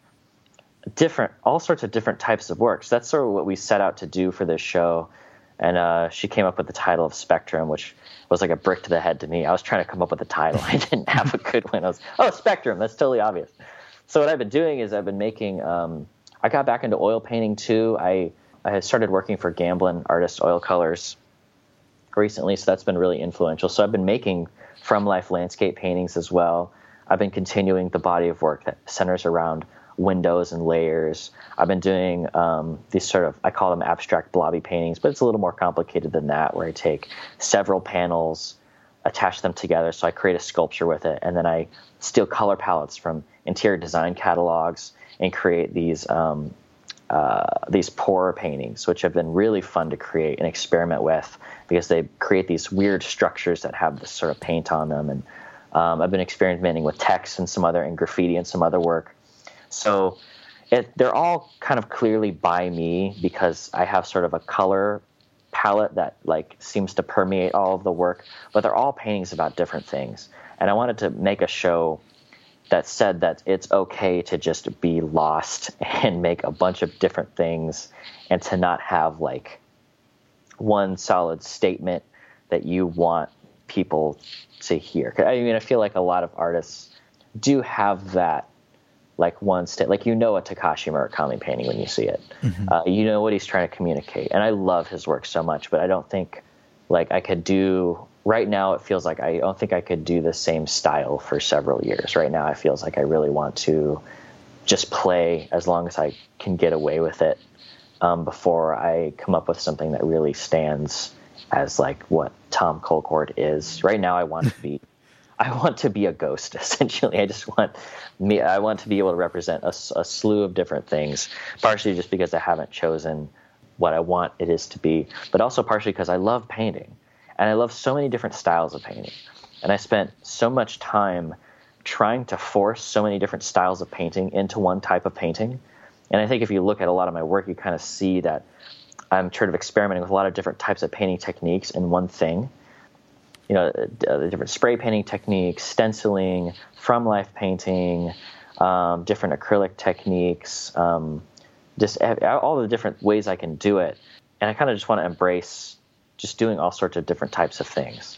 [SPEAKER 1] different, all sorts of different types of works. That's sort of what we set out to do for this show. And uh, she came up with the title of Spectrum, which was like a brick to the head to me. I was trying to come up with a title. I didn't have a good one. I was, oh, Spectrum. That's totally obvious. So what I've been doing is I've been making. Um, I got back into oil painting too. I I started working for Gamblin Artist Oil Colors recently, so that's been really influential. So I've been making from life landscape paintings as well. I've been continuing the body of work that centers around windows and layers. I've been doing um, these sort of, I call them abstract blobby paintings, but it's a little more complicated than that, where I take several panels, attach them together, so I create a sculpture with it, and then I steal color palettes from interior design catalogs and create these um, uh, these pour paintings, which have been really fun to create and experiment with because they create these weird structures that have this sort of paint on them. And um, I've been experimenting with text and some other and graffiti and some other work So it, they're all kind of clearly by me because I have sort of a color palette that like seems to permeate all of the work, but they're all paintings about different things. And I wanted to make a show that said that it's okay to just be lost and make a bunch of different things and to not have like one solid statement that you want people to hear. I mean, I feel like a lot of artists do have that like one state like you know a takashi murakami painting when you see it. Mm-hmm. uh, you know what he's trying to communicate. And i love his work so much but i don't think like i could do right now it feels like i don't think i could do the same style for several years. Right now it feels like i really want to just play as long as i can get away with it um, before i come up with something that really stands as like what tom colcord is. Right now i want to be I want to be a ghost essentially. I just want me. I want to be able to represent a, a, slew of different things. Partially just because I haven't chosen what I want it is to be, but also partially because I love painting, and I love so many different styles of painting, and I spent so much time trying to force so many different styles of painting into one type of painting. And I think if you look at a lot of my work, you kind of see that I'm sort of experimenting with a lot of different types of painting techniques in one thing you know, uh, the different spray painting techniques, stenciling, from life painting, um, different acrylic techniques, um, just all the different ways I can do it. And I kind of just want to embrace just doing all sorts of different types of things.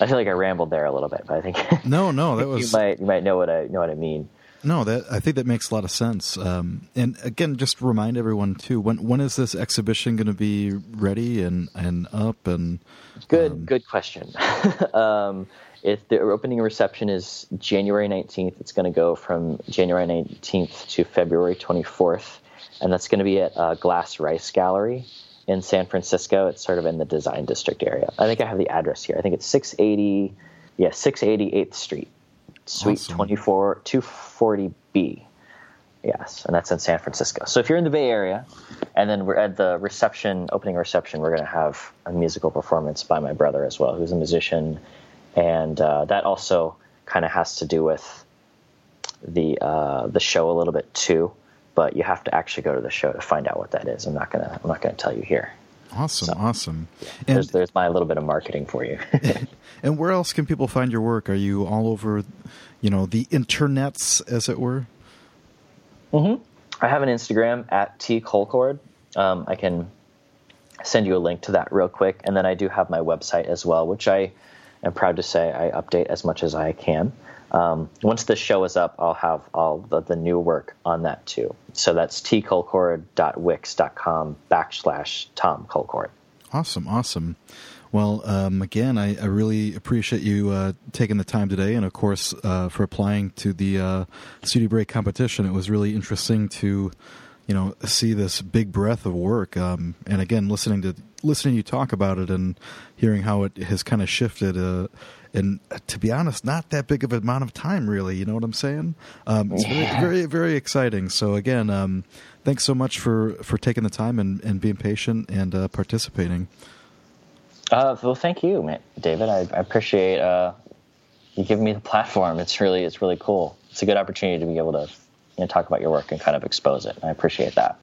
[SPEAKER 1] I feel like I rambled there a little bit, but I think
[SPEAKER 2] no, no, that was
[SPEAKER 1] you might you might know what I know what I mean.
[SPEAKER 2] No, that I think that makes a lot of sense. Um, and again, just remind everyone too when when is this exhibition going to be ready and and up and
[SPEAKER 1] good um, good question. um, if the opening reception is January nineteenth, it's going to go from January nineteenth to February twenty fourth, and that's going to be at uh, Glass Rice Gallery in San Francisco. It's sort of in the Design District area. I think I have the address here. I think it's six eighty, yeah, six eighty eighth Street. Suite awesome. 24 240B. Yes, and that's in San Francisco. So if you're in the Bay Area, and then we're at the reception, opening reception, we're going to have a musical performance by my brother as well, who's a musician, and uh, that also kind of has to do with the uh, the show a little bit too. But you have to actually go to the show to find out what that is. I'm not gonna I'm not gonna tell you here.
[SPEAKER 2] Awesome, so, awesome.
[SPEAKER 1] Yeah, and there's, there's my little bit of marketing for you.
[SPEAKER 2] and where else can people find your work? Are you all over, you know, the internets, as it were?
[SPEAKER 1] Mm-hmm. I have an Instagram at t colcord. Um, I can send you a link to that real quick, and then I do have my website as well, which I am proud to say I update as much as I can. Um, once the show is up, I'll have all the, the new work on that too. So that's tcolcord.wix.com backslash Tom Colcord.
[SPEAKER 2] Awesome, awesome. Well, um, again, I, I, really appreciate you uh, taking the time today, and of course uh, for applying to the uh, Studio Break competition. It was really interesting to, you know, see this big breadth of work, um, and again, listening to listening you talk about it and hearing how it has kind of shifted uh, and to be honest, not that big of an amount of time, really. You know what I'm saying? Um, it's yeah. very, very, very exciting. So again, um, thanks so much for for taking the time and, and being patient and uh, participating.
[SPEAKER 1] Uh, well, thank you, David. I, I appreciate uh, you giving me the platform. It's really, it's really cool. It's a good opportunity to be able to you know, talk about your work and kind of expose it. I appreciate that.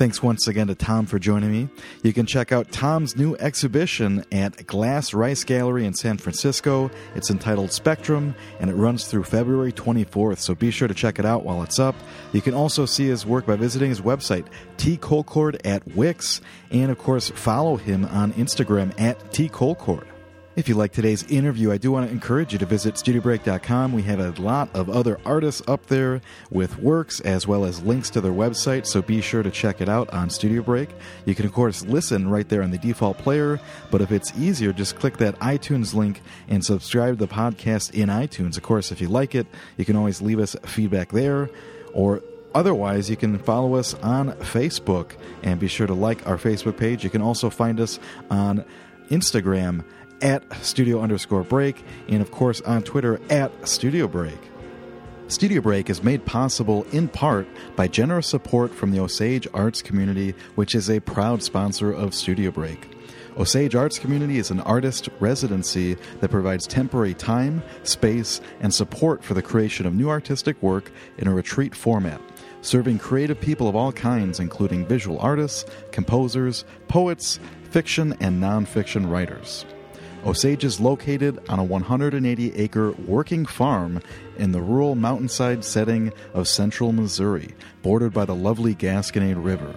[SPEAKER 2] Thanks once again to Tom for joining me. You can check out Tom's new exhibition at Glass Rice Gallery in San Francisco. It's entitled Spectrum and it runs through February 24th, so be sure to check it out while it's up. You can also see his work by visiting his website, tcolcord at Wix, and of course, follow him on Instagram at tcolcord. If you like today's interview, I do want to encourage you to visit studiobreak.com. We have a lot of other artists up there with works as well as links to their website, so be sure to check it out on Studio Break. You can, of course, listen right there on the default player, but if it's easier, just click that iTunes link and subscribe to the podcast in iTunes. Of course, if you like it, you can always leave us feedback there or Otherwise, you can follow us on Facebook and be sure to like our Facebook page. You can also find us on Instagram at studio underscore break, and of course on Twitter at studio break. Studio Break is made possible in part by generous support from the Osage Arts community, which is a proud sponsor of Studio Break. Osage Arts Community is an artist residency that provides temporary time, space, and support for the creation of new artistic work in a retreat format, serving creative people of all kinds, including visual artists, composers, poets, fiction, and nonfiction writers. Osage is located on a 180 acre working farm in the rural mountainside setting of central Missouri, bordered by the lovely Gasconade River.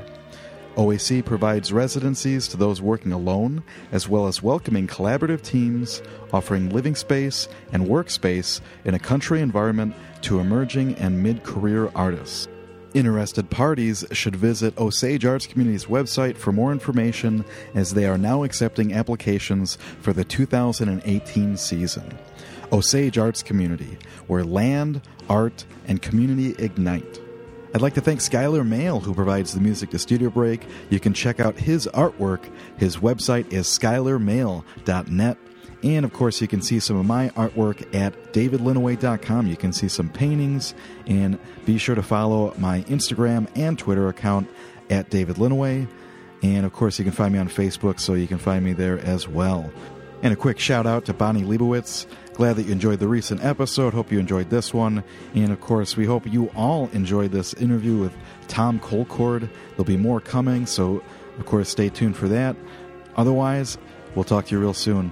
[SPEAKER 2] OAC provides residencies to those working alone, as well as welcoming collaborative teams, offering living space and workspace in a country environment to emerging and mid career artists. Interested parties should visit Osage Arts Community's website for more information as they are now accepting applications for the 2018 season. Osage Arts Community, where land, art, and community ignite. I'd like to thank Skylar Mail, who provides the music to Studio Break. You can check out his artwork. His website is skylarmail.net. And of course, you can see some of my artwork at davidlinaway.com. You can see some paintings, and be sure to follow my Instagram and Twitter account at David Linaway. And of course, you can find me on Facebook, so you can find me there as well. And a quick shout out to Bonnie Leibowitz. Glad that you enjoyed the recent episode. Hope you enjoyed this one. And of course, we hope you all enjoyed this interview with Tom Colcord. There'll be more coming, so of course, stay tuned for that. Otherwise, we'll talk to you real soon.